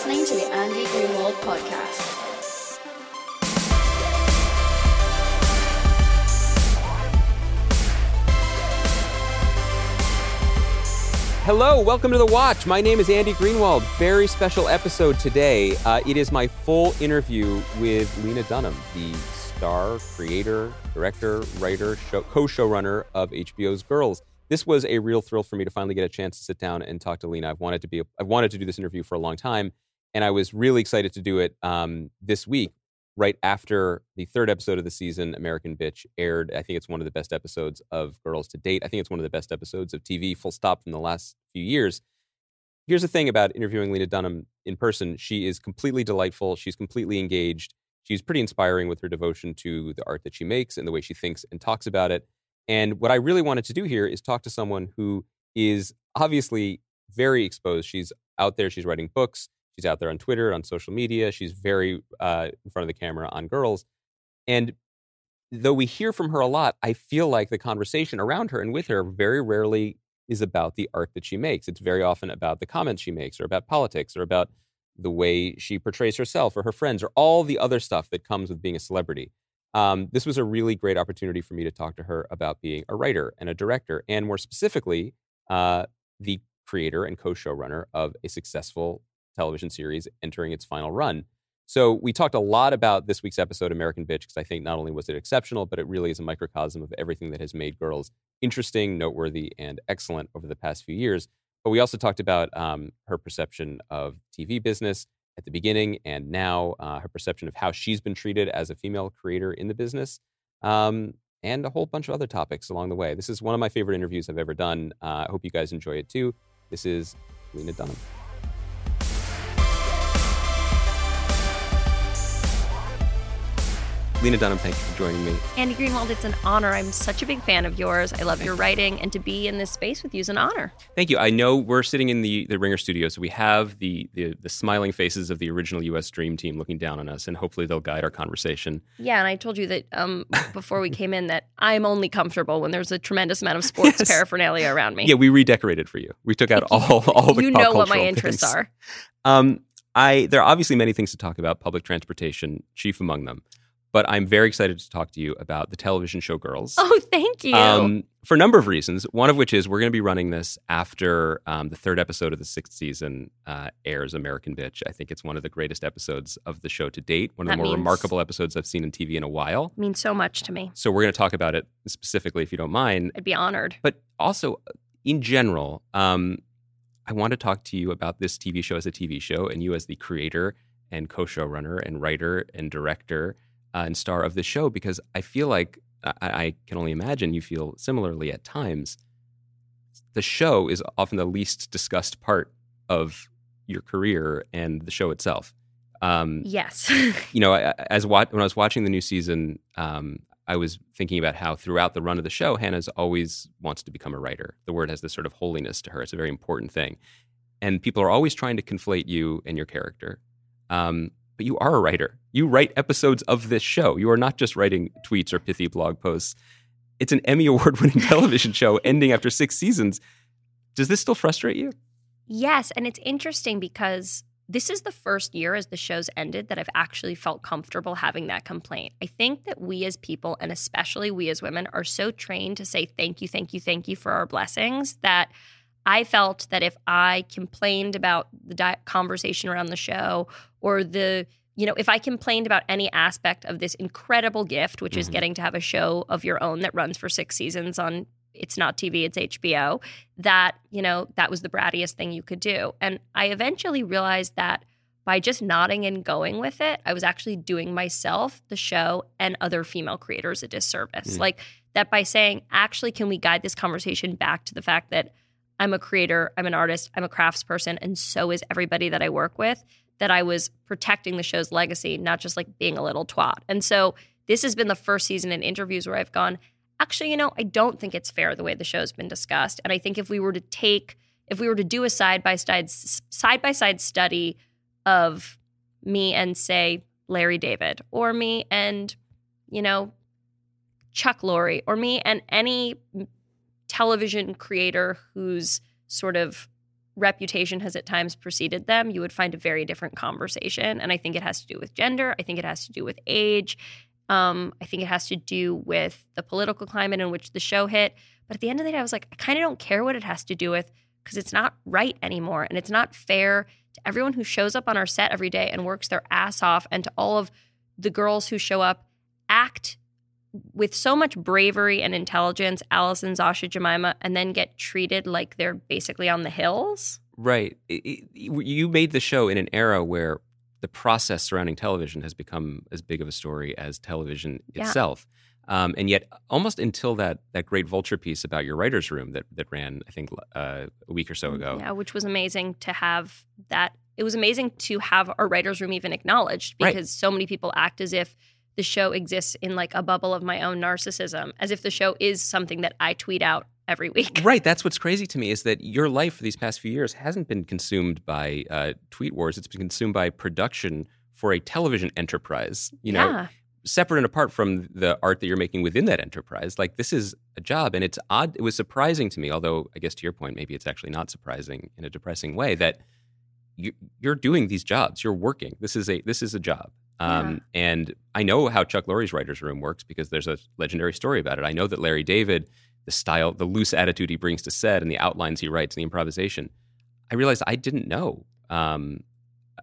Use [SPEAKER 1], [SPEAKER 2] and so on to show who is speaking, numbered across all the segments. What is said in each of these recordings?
[SPEAKER 1] listening to the Andy Greenwald podcast.
[SPEAKER 2] Hello, welcome to The Watch. My name is Andy Greenwald. Very special episode today. Uh, it is my full interview with Lena Dunham, the star, creator, director, writer, show, co-showrunner of HBO's Girls. This was a real thrill for me to finally get a chance to sit down and talk to Lena. I've wanted to be, I've wanted to do this interview for a long time, and I was really excited to do it um, this week, right after the third episode of the season, American Bitch, aired. I think it's one of the best episodes of Girls to date. I think it's one of the best episodes of TV, full stop, from the last few years. Here's the thing about interviewing Lena Dunham in person: she is completely delightful. She's completely engaged She's pretty inspiring with her devotion to the art that she makes and the way she thinks and talks about it. And what I really wanted to do here is talk to someone who is obviously very exposed. She's out there, she's writing books, she's out there on Twitter, on social media, she's very uh, in front of the camera on girls. And though we hear from her a lot, I feel like the conversation around her and with her very rarely is about the art that she makes. It's very often about the comments she makes or about politics or about the way she portrays herself or her friends or all the other stuff that comes with being a celebrity. Um, this was a really great opportunity for me to talk to her about being a writer and a director, and more specifically, uh, the creator and co showrunner of a successful television series entering its final run. So, we talked a lot about this week's episode, American Bitch, because I think not only was it exceptional, but it really is a microcosm of everything that has made girls interesting, noteworthy, and excellent over the past few years. But we also talked about um, her perception of TV business at the beginning and now, uh, her perception of how she's been treated as a female creator in the business, um, and a whole bunch of other topics along the way. This is one of my favorite interviews I've ever done. Uh, I hope you guys enjoy it too. This is Lena Dunham. Lena Dunham, thank you for joining me.
[SPEAKER 3] Andy Greenwald, it's an honor. I'm such a big fan of yours. I love your writing, and to be in this space with you is an honor.
[SPEAKER 2] Thank you. I know we're sitting in the, the Ringer studio, so we have the, the, the smiling faces of the original U.S. Dream Team looking down on us, and hopefully they'll guide our conversation.
[SPEAKER 3] Yeah, and I told you that um, before we came in that I'm only comfortable when there's a tremendous amount of sports yes. paraphernalia around me.
[SPEAKER 2] Yeah, we redecorated for you. We took out all all the
[SPEAKER 3] you know what my interests things. are.
[SPEAKER 2] Um, I there are obviously many things to talk about. Public transportation, chief among them but I'm very excited to talk to you about the television show Girls.
[SPEAKER 3] Oh, thank you. Um,
[SPEAKER 2] for a number of reasons. One of which is we're going to be running this after um, the third episode of the sixth season uh, airs, American Bitch. I think it's one of the greatest episodes of the show to date, one of
[SPEAKER 3] that
[SPEAKER 2] the more remarkable episodes I've seen in TV in a while.
[SPEAKER 3] Means so much to me.
[SPEAKER 2] So we're going to talk about it specifically, if you don't mind.
[SPEAKER 3] I'd be honored.
[SPEAKER 2] But also, in general, um, I want to talk to you about this TV show as a TV show, and you as the creator and co-showrunner and writer and director uh, and star of the show because I feel like I, I can only imagine you feel similarly at times. The show is often the least discussed part of your career and the show itself.
[SPEAKER 3] Um, yes.
[SPEAKER 2] you know, as when I was watching the new season, um, I was thinking about how throughout the run of the show, Hannah's always wants to become a writer. The word has this sort of holiness to her. It's a very important thing, and people are always trying to conflate you and your character. Um, but you are a writer. You write episodes of this show. You are not just writing tweets or pithy blog posts. It's an Emmy Award winning television show ending after six seasons. Does this still frustrate you?
[SPEAKER 3] Yes. And it's interesting because this is the first year as the show's ended that I've actually felt comfortable having that complaint. I think that we as people, and especially we as women, are so trained to say thank you, thank you, thank you for our blessings that I felt that if I complained about the di- conversation around the show or the you know, if I complained about any aspect of this incredible gift, which mm-hmm. is getting to have a show of your own that runs for six seasons on it's not TV, it's HBO, that, you know, that was the brattiest thing you could do. And I eventually realized that by just nodding and going with it, I was actually doing myself, the show, and other female creators a disservice. Mm-hmm. Like that by saying, actually, can we guide this conversation back to the fact that I'm a creator, I'm an artist, I'm a craftsperson, and so is everybody that I work with, that I was protecting the show's legacy, not just like being a little twat. And so this has been the first season in interviews where I've gone, actually, you know, I don't think it's fair the way the show's been discussed. And I think if we were to take, if we were to do a side by side side by side study of me and say Larry David, or me and you know Chuck Lorre, or me and any television creator whose sort of reputation has at times preceded them, you would find a very different conversation. And I think it has to do with gender. I think it has to do with age. Um, I think it has to do with the political climate in which the show hit. But at the end of the day, I was like, I kind of don't care what it has to do with because it's not right anymore. And it's not fair to everyone who shows up on our set every day and works their ass off and to all of the girls who show up, act with so much bravery and intelligence, Allison, Zosia, Jemima, and then get treated like they're basically on the hills.
[SPEAKER 2] Right. It, it, you made the show in an era where the process surrounding television has become as big of a story as television
[SPEAKER 3] Yeah.
[SPEAKER 2] itself. Um, and yet, almost until that that great Vulture piece about your writer's room that that ran, I think, uh, a week or so ago.
[SPEAKER 3] Yeah, which was amazing to have that. It was amazing to have our writer's room even acknowledged
[SPEAKER 2] Right.
[SPEAKER 3] because so many people act as if the show exists in like a bubble of my own narcissism, as if the show is something that I tweet out every week.
[SPEAKER 2] Right. That's what's crazy to me is that your life for these past few years hasn't been consumed by uh, tweet wars. It's been consumed by production for a television enterprise. You know,
[SPEAKER 3] yeah.
[SPEAKER 2] separate and apart from the art that you're making within that enterprise. Like this is a job, and it's odd. It was surprising to me, although I guess to your point, maybe it's actually not surprising in a depressing way that you, you're doing these jobs. You're working. This is a this is a job. Um, And I know how Chuck Lorre's writers' room works because there's a legendary story about it. I know that Larry David, the style, the loose attitude he brings to set, and the outlines he writes, and the improvisation. I realized I didn't know um,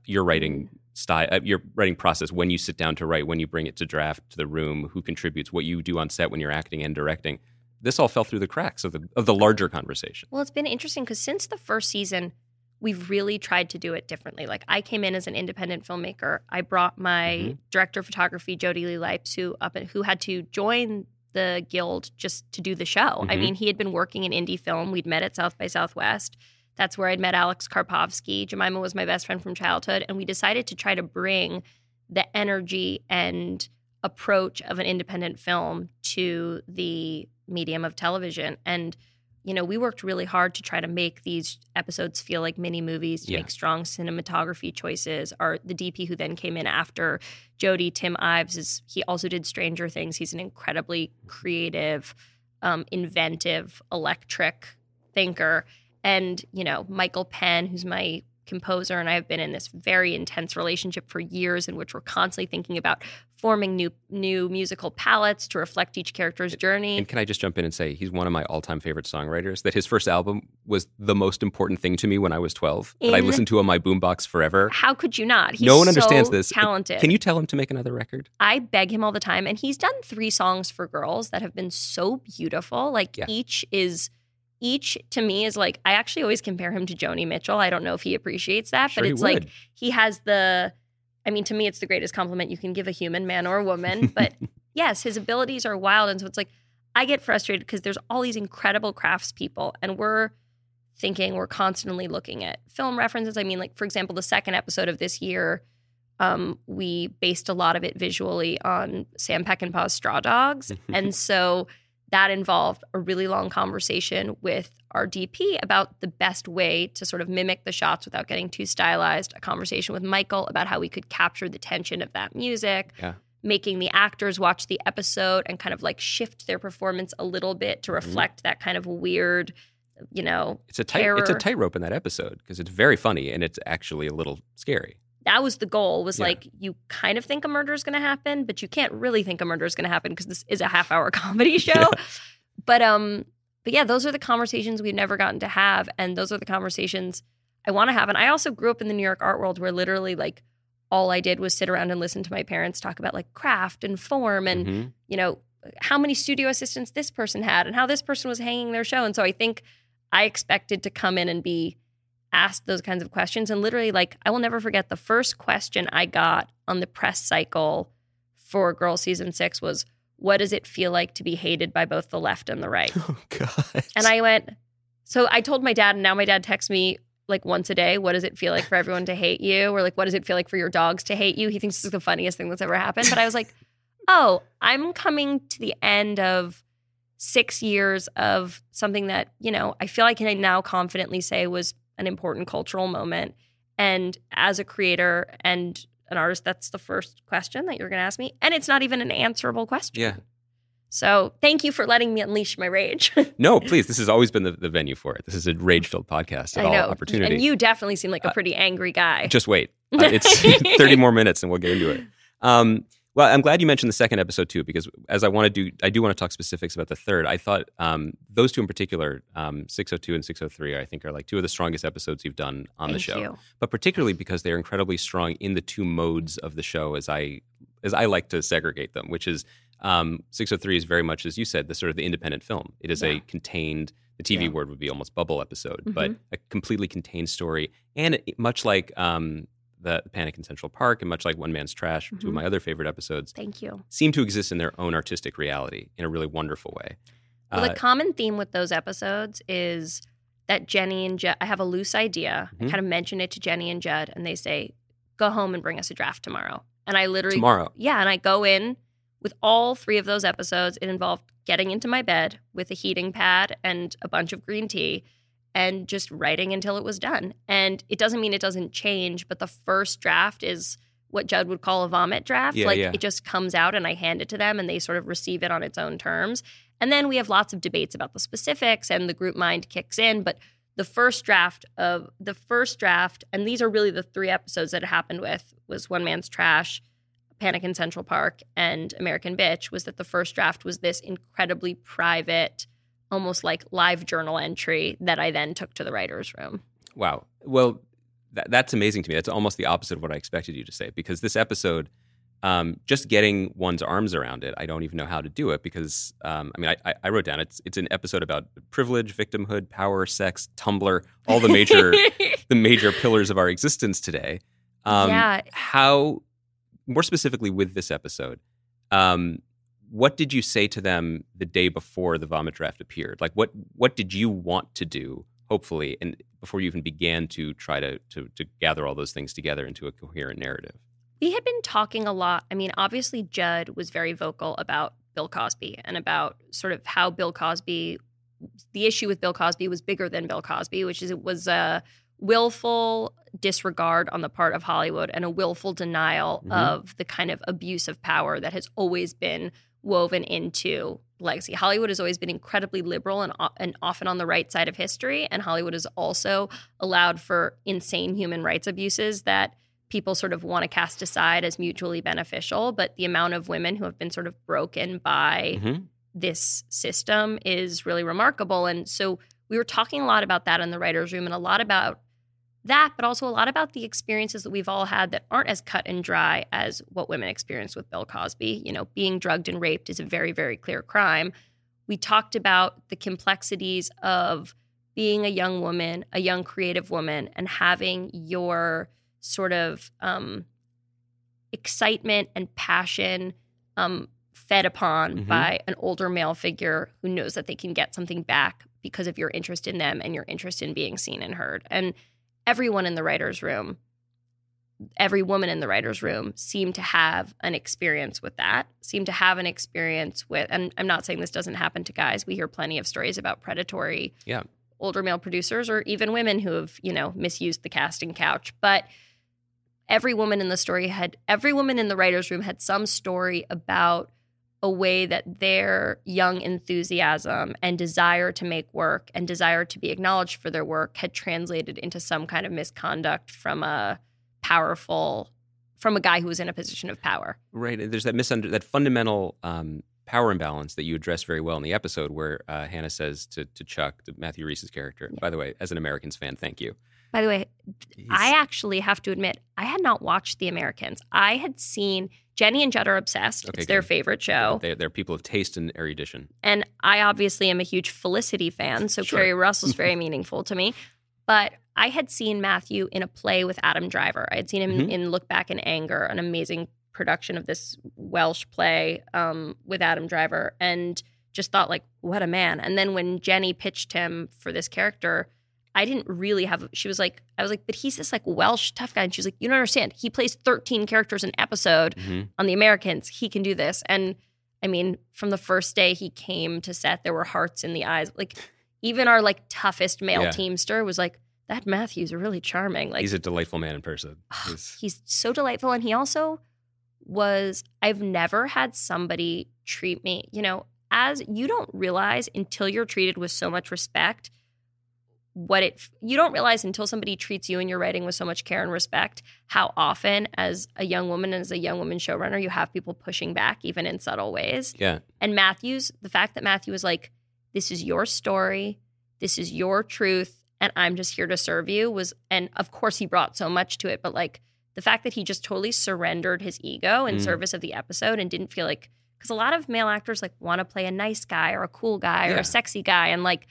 [SPEAKER 2] your writing style, uh, your writing process when you sit down to write, when you bring it to draft to the room, who contributes, what you do on set when you're acting and directing. This all fell through the cracks of the of the larger conversation.
[SPEAKER 3] Well, it's been interesting because since the first season, we've really tried to do it differently. Like I came in as an independent filmmaker. I brought my
[SPEAKER 2] Mhm.
[SPEAKER 3] director of photography, Jody Lee Lipes, who up and who had to join the guild just to do the show. I
[SPEAKER 2] Mhm.
[SPEAKER 3] mean, he had been working in indie film. We'd met at South by Southwest. That's where I'd met Alex Karpovsky. Jemima was my best friend from childhood, and we decided to try to bring the energy and approach of an independent film to the medium of television. And you know, we worked really hard to try to make these episodes feel like mini movies, to
[SPEAKER 2] Yeah.
[SPEAKER 3] make strong cinematography choices. Our the DP who then came in after Jody, Tim Ives, is he also did Stranger Things. He's an incredibly creative, um, inventive, electric thinker. And, you know, Michael Penn, who's my composer, and I have been in this very intense relationship for years in which we're constantly thinking about forming new new musical palettes to reflect each character's journey.
[SPEAKER 2] And can I just jump in and say he's one of my all-time favorite songwriters? That his first album was the most important thing to me when I was 12. That I listened to on my boombox forever.
[SPEAKER 3] How could you not? He's
[SPEAKER 2] no one understands
[SPEAKER 3] so
[SPEAKER 2] this.
[SPEAKER 3] Talented.
[SPEAKER 2] Can you tell him to make another record?
[SPEAKER 3] I beg him all the time, and he's done three songs for girls that have been so beautiful. Like
[SPEAKER 2] Yeah.
[SPEAKER 3] each is, each to me is like I actually always compare him to Joni Mitchell. I don't know if he appreciates that,
[SPEAKER 2] Sure
[SPEAKER 3] but it's like he has the. I mean, to me, it's the greatest compliment you can give a human, man or woman. But yes, his abilities are wild, and so it's like I get frustrated because there's all these incredible craftspeople, and we're thinking we're constantly looking at film references. I mean, like for example, the second episode of this year, um, we based a lot of it visually on Sam Peckinpah's Straw Dogs, and so that involved a really long conversation with our DP about the best way to sort of mimic the shots without getting too stylized. A conversation with Michael about how we could capture the tension of that music.
[SPEAKER 2] Yeah.
[SPEAKER 3] Making the actors watch the episode and kind of like shift their performance a little bit to mm-hmm. reflect that kind of weird, you know,
[SPEAKER 2] It's a tight it's a tightrope in that episode because it's very funny and it's actually a little scary.
[SPEAKER 3] That was the goal was
[SPEAKER 2] Yeah.
[SPEAKER 3] like you kind of think a murder is going to happen but you can't really think a murder is going to happen because this is a half hour comedy show but um but yeah those are the conversations we've never gotten to have and those are the conversations i want to have and i also grew up in the new york art world where literally like all i did was sit around and listen to my parents talk about like craft and form and
[SPEAKER 2] Mhm.
[SPEAKER 3] you know how many studio assistants this person had and how this person was hanging their show and so i think i expected to come in and be asked those kinds of questions. And literally like i will never forget the first question i got on the press cycle for girl season 6 was what does it feel like to be hated by both the left and the right?
[SPEAKER 2] Oh God.
[SPEAKER 3] and i went so i told my dad and now my dad texts me like once a day what does it feel like for everyone to hate you? Or like what does it feel like for your dogs to hate you? He thinks this is the funniest thing that's ever happened. But i was like oh i'm coming to the end of six years of something that you know i feel like i can now confidently say was an important cultural moment and as a creator and an artist that's the first question that you're going to ask me and it's not even an answerable question
[SPEAKER 2] Yeah.
[SPEAKER 3] So thank you for letting me unleash my rage.
[SPEAKER 2] No, please. This has always been the, the venue for it. This is a rage-filled podcast at
[SPEAKER 3] I know.
[SPEAKER 2] all opportunity.
[SPEAKER 3] And you definitely seem like a pretty angry guy.
[SPEAKER 2] Just wait. Uh, it's 30 more minutes and we'll get into it. Um, well, I'm glad you mentioned the second episode too, because as I want to do, I do want to talk specifics about the third. I thought um, those two in particular, um, 602 and 603, I think are like two of the strongest episodes you've done on the
[SPEAKER 3] Thank
[SPEAKER 2] show.
[SPEAKER 3] you.
[SPEAKER 2] But particularly because they're incredibly strong in the two modes of the show, as I as I like to segregate them, which is um, 603 is very much, as you said, the sort of the independent film. It is a contained. The TV
[SPEAKER 3] Yeah.
[SPEAKER 2] word would be almost bubble episode, but
[SPEAKER 3] Mhm.
[SPEAKER 2] a completely contained story, and it- much like um, the Panic in Central Park, and much like One Man's Trash, two of
[SPEAKER 3] Mhm.
[SPEAKER 2] my other favorite episodes,
[SPEAKER 3] Thank you.
[SPEAKER 2] seem to exist in their own artistic reality in a really wonderful way.
[SPEAKER 3] Well,
[SPEAKER 2] Uh,
[SPEAKER 3] the common theme with those episodes is that Jenni and Judd, I have a loose idea.
[SPEAKER 2] Mhm.
[SPEAKER 3] I kind of mention it to Jenni and Judd, and they say, go home and bring us a draft tomorrow. And I literally,
[SPEAKER 2] tomorrow,
[SPEAKER 3] yeah, and I go in with all three of those episodes. It involved getting into my bed with a heating pad and a bunch of green tea and just writing until it was done. And it doesn't mean it doesn't change, but the first draft is what Judd would call a vomit draft.
[SPEAKER 2] Yeah,
[SPEAKER 3] like
[SPEAKER 2] yeah.
[SPEAKER 3] it just comes out and I hand it to them and they sort of receive it on its own terms. And then we have lots of debates about the specifics and the group mind kicks in. But the first draft of the first draft, and these are really the three episodes that it happened with, was One Man's Trash, Panic in Central Park, and American Bitch, was that the first draft was this incredibly private, almost like live journal entry that I then took to the writer's room.
[SPEAKER 2] Wow. Well, that, that's amazing to me. That's almost the opposite of what I expected you to say because this episode, um, just getting one's arms around it, I don't even know how to do it because, um, I mean, I, I, I wrote down it's it's an episode about privilege, victimhood, power, sex, Tumblr, all the major the major pillars of our existence today. Um,
[SPEAKER 3] Yeah.
[SPEAKER 2] How, more specifically with this episode, um, what did you say to them the day before the vomit draft appeared? Like, what what did you want to do? Hopefully, and before you even began to try to to, to gather all those things together into a coherent narrative.
[SPEAKER 3] We had been talking a lot. I mean, obviously, Judd was very vocal about Bill Cosby and about sort of how Bill Cosby, the issue with Bill Cosby was bigger than Bill Cosby, which is it was a willful disregard on the part of Hollywood and a willful denial
[SPEAKER 2] Mhm.
[SPEAKER 3] of the kind of abuse of power that has always been woven into legacy. Hollywood has always been incredibly liberal and, and often on the right side of history, and Hollywood has also allowed for insane human rights abuses that people sort of want to cast aside as mutually beneficial. But the amount of women who have been sort of broken by
[SPEAKER 2] Mhm.
[SPEAKER 3] this system is really remarkable. And so we were talking a lot about that in the writer's room and a lot about that, but also a lot about the experiences that we've all had that aren't as cut and dry as what women experienced with Bill Cosby. You know, being drugged and raped is a very, very clear crime. We talked about the complexities of being a young woman, a young creative woman, and having your sort of um, excitement and passion um, fed upon
[SPEAKER 2] Mhm.
[SPEAKER 3] by an older male figure who knows that they can get something back because of your interest in them and your interest in being seen and heard. And everyone in the writer's room, every woman in the writer's room seemed to have an experience with that, seemed to have an experience with, and I'm not saying this doesn't happen to guys. We hear plenty of stories about predatory
[SPEAKER 2] Yeah.
[SPEAKER 3] older male producers or even women who have, you know, misused the casting couch. But every woman in the story had, every woman in the writer's room had some story about a way that their young enthusiasm and desire to make work and desire to be acknowledged for their work had translated into some kind of misconduct from a powerful from a guy who was in a position of power.
[SPEAKER 2] Right. There's that misunder that fundamental um, power imbalance that you address very well in the episode, where uh, Hannah says to to Chuck, to Matthew Rhys's character. By the way, as an Americans fan, thank you.
[SPEAKER 3] By the way, I actually have to admit, I had not watched The Americans. I had seen Jenni and Judd are obsessed.
[SPEAKER 2] Okay,
[SPEAKER 3] it's their favorite show.
[SPEAKER 2] they're, they're people of taste and erudition.
[SPEAKER 3] And I obviously am a huge Felicity fan, so
[SPEAKER 2] Sure.
[SPEAKER 3] Keri Russell's very meaningful to me. But I had seen Matthew in a play with Adam Driver. I had seen him
[SPEAKER 2] Mhm.
[SPEAKER 3] in Look Back in Anger, an amazing production of this Welsh play um, with Adam Driver, and just thought like, what a man. And then when Jenni pitched him for this character, I didn't really have. She was like, I was like, but he's this like Welsh tough guy, and she was like, you don't understand. He plays 13 characters an episode
[SPEAKER 2] Mhm.
[SPEAKER 3] on the Americans. He can do this. And I mean, from the first day he came to set, there were hearts in the eyes. Like even our like toughest male
[SPEAKER 2] Yeah.
[SPEAKER 3] teamster was like, that Matthew's really charming. Like
[SPEAKER 2] He's a delightful man in person. He's-
[SPEAKER 3] he's so delightful. And he also was, I've never had somebody treat me, you know, as you don't realize until you're treated with so much respect what it you don't realize until somebody treats you and your writing with so much care and respect how often as a young woman and as a young woman showrunner you have people pushing back even in subtle ways
[SPEAKER 2] Yeah.
[SPEAKER 3] and matthews the fact that matthew was like this is your story this is your truth and i'm just here to serve you was and of course he brought so much to it but like the fact that he just totally surrendered his ego in
[SPEAKER 2] Mm.
[SPEAKER 3] service of the episode and didn't feel like because a lot of male actors like want to play a nice guy or a cool guy or a sexy guy and like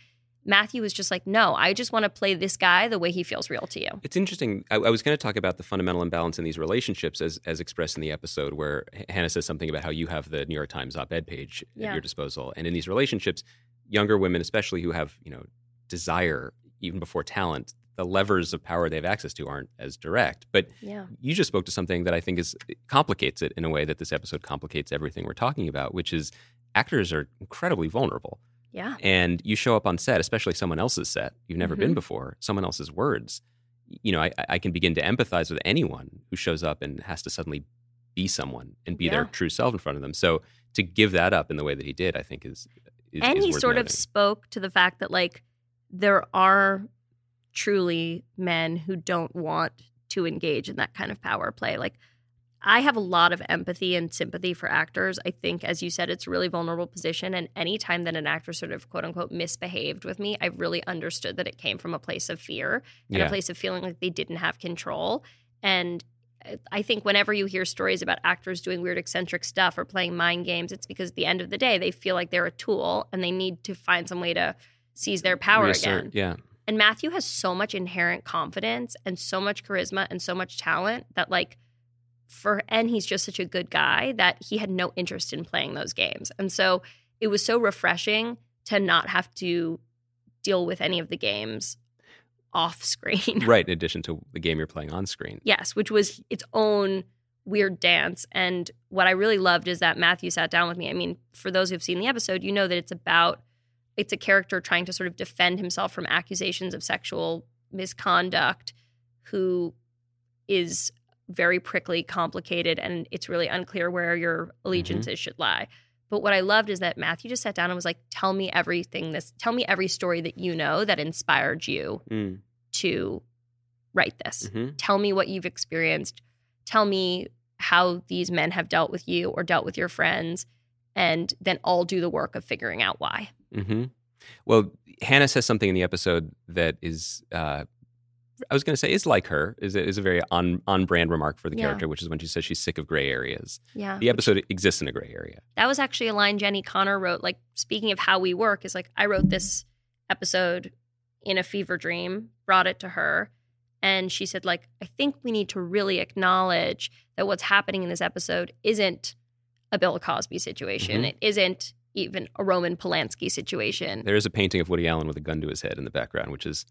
[SPEAKER 3] matthew was just like no i just want to play this guy the way he feels real to you
[SPEAKER 2] It's interesting. I, I was going to talk about the fundamental imbalance in these relationships as, as expressed in the episode where Hannah says something about how you have the New York Times op-ed page
[SPEAKER 3] Yeah.
[SPEAKER 2] at your disposal. And in these relationships, younger women, especially who have, you know, desire even before talent, the levers of power they have access to aren't as direct. But
[SPEAKER 3] yeah
[SPEAKER 2] you just spoke to something that I think is complicates it in a way that this episode complicates everything we're talking about, which is actors are incredibly vulnerable.
[SPEAKER 3] Yeah
[SPEAKER 2] and you show up on set, especially someone else's set you've never
[SPEAKER 3] Mhm.
[SPEAKER 2] been before, someone else's words. You know, I, I can begin to empathize with anyone who shows up and has to suddenly be someone and be their true self in front of them. So to give that up in the way that he did, I think is, is
[SPEAKER 3] and
[SPEAKER 2] is
[SPEAKER 3] he sort of spoke to the fact that like there are truly men who don't want to engage in that kind of power play like i have a lot of empathy and sympathy for actors i think as you said it's a really vulnerable position and anytime that an actor sort of quote unquote misbehaved with me i really understood that it came from a place of fear and
[SPEAKER 2] Yeah.
[SPEAKER 3] a place of feeling like they didn't have control and uh, I think whenever you hear stories about actors doing weird eccentric stuff or playing mind games, it's because at the end of the day, they feel like they're a tool and they need to find some way to seize their power
[SPEAKER 2] Reassert-
[SPEAKER 3] again.
[SPEAKER 2] Yeah.
[SPEAKER 3] And Matthew has so much inherent confidence and so much charisma and so much talent that like for and he's just such a good guy that he had no interest in playing those games. And so it was so refreshing to not have to deal with any of the games off screen.
[SPEAKER 2] right. In addition to the game you're playing on screen.
[SPEAKER 3] Yes, which was its own weird dance. And what I really loved is that Matthew sat down with me. I mean, for those who've seen the episode, you know that it's about it's a character trying to sort of defend himself from accusations of sexual misconduct who is very prickly, complicated, and it's really unclear where your allegiances should lie. But what I loved is that Matthew just sat down and was like, "Tell me everything. This, tell me every story that you know that inspired you
[SPEAKER 2] Mm.
[SPEAKER 3] to write this
[SPEAKER 2] hmm
[SPEAKER 3] tell me what you've experienced tell me how these men have dealt with you or dealt with your friends and then i'll do the work of figuring out why
[SPEAKER 2] hmm Well, Hannah says something in the episode that is, uh, I was going to say, is like her, is a, is a very on on brand remark for the
[SPEAKER 3] Yeah.
[SPEAKER 2] character, which is when she says she's sick of gray areas.
[SPEAKER 3] yeah
[SPEAKER 2] The episode exists in a gray area.
[SPEAKER 3] that was actually a line jenni konner wrote like speaking of how we work is like i wrote this episode in a fever dream brought it to her and she said like i think we need to really acknowledge that what's happening in this episode isn't a bill cosby situation
[SPEAKER 2] Mhm.
[SPEAKER 3] it isn't even a roman polanski situation
[SPEAKER 2] There is a painting of Woody Allen with a gun to his head in the background, which is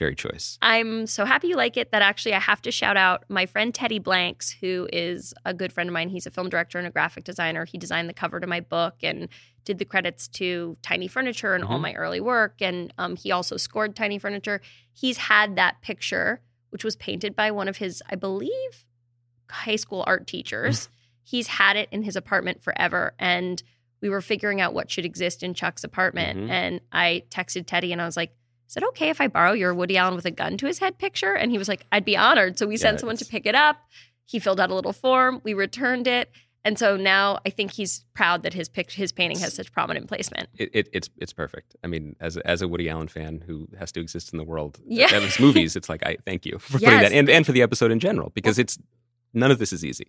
[SPEAKER 2] very choice.
[SPEAKER 3] I'm so happy you like it that actually I have to shout out my friend Teddy Blanks, who is a good friend of mine. He's a film director and a graphic designer. He designed the cover to my book and did the credits to Tiny Furniture and all
[SPEAKER 2] Mhm.
[SPEAKER 3] my early work. And um, he also scored Tiny Furniture. He's had that picture, which was painted by one of his, I believe, high school art teachers. He's had it in his apartment forever. And we were figuring out what should exist in Chuck's apartment.
[SPEAKER 2] Mhm.
[SPEAKER 3] And I texted Teddy and I was like, is it okay if I borrow your Woody Allen with a gun to his head picture? And he was like, I'd be honored. So we sent someone to pick it up. He filled out a little form. We returned it. And so now I think he's proud that his pic- his painting has such prominent placement.
[SPEAKER 2] It, it, it's it's perfect. I mean, as a, as a Woody Allen fan who has to exist in the world
[SPEAKER 3] Yeah.
[SPEAKER 2] of his movies, it's like I thank you for putting
[SPEAKER 3] Yes.
[SPEAKER 2] that, and and for the episode in general, because it's none of this is easy.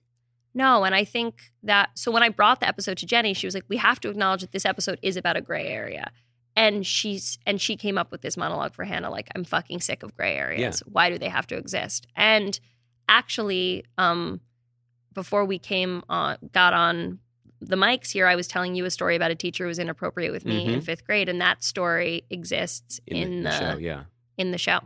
[SPEAKER 3] No, and I think that so when I brought the episode to Jenni, she was like, "We have to acknowledge that this episode is about a gray area." And she's and she came up with this monologue for Hannah like, "I'm fucking sick of gray areas. Why do they have to exist?" And actually, um, before we came on, got on the mics here, I was telling you a story about a teacher who was inappropriate with me in
[SPEAKER 2] Mhm.
[SPEAKER 3] fifth grade, and that story exists
[SPEAKER 2] In,
[SPEAKER 3] in,
[SPEAKER 2] the,
[SPEAKER 3] the,
[SPEAKER 2] show, yeah.
[SPEAKER 3] in the show.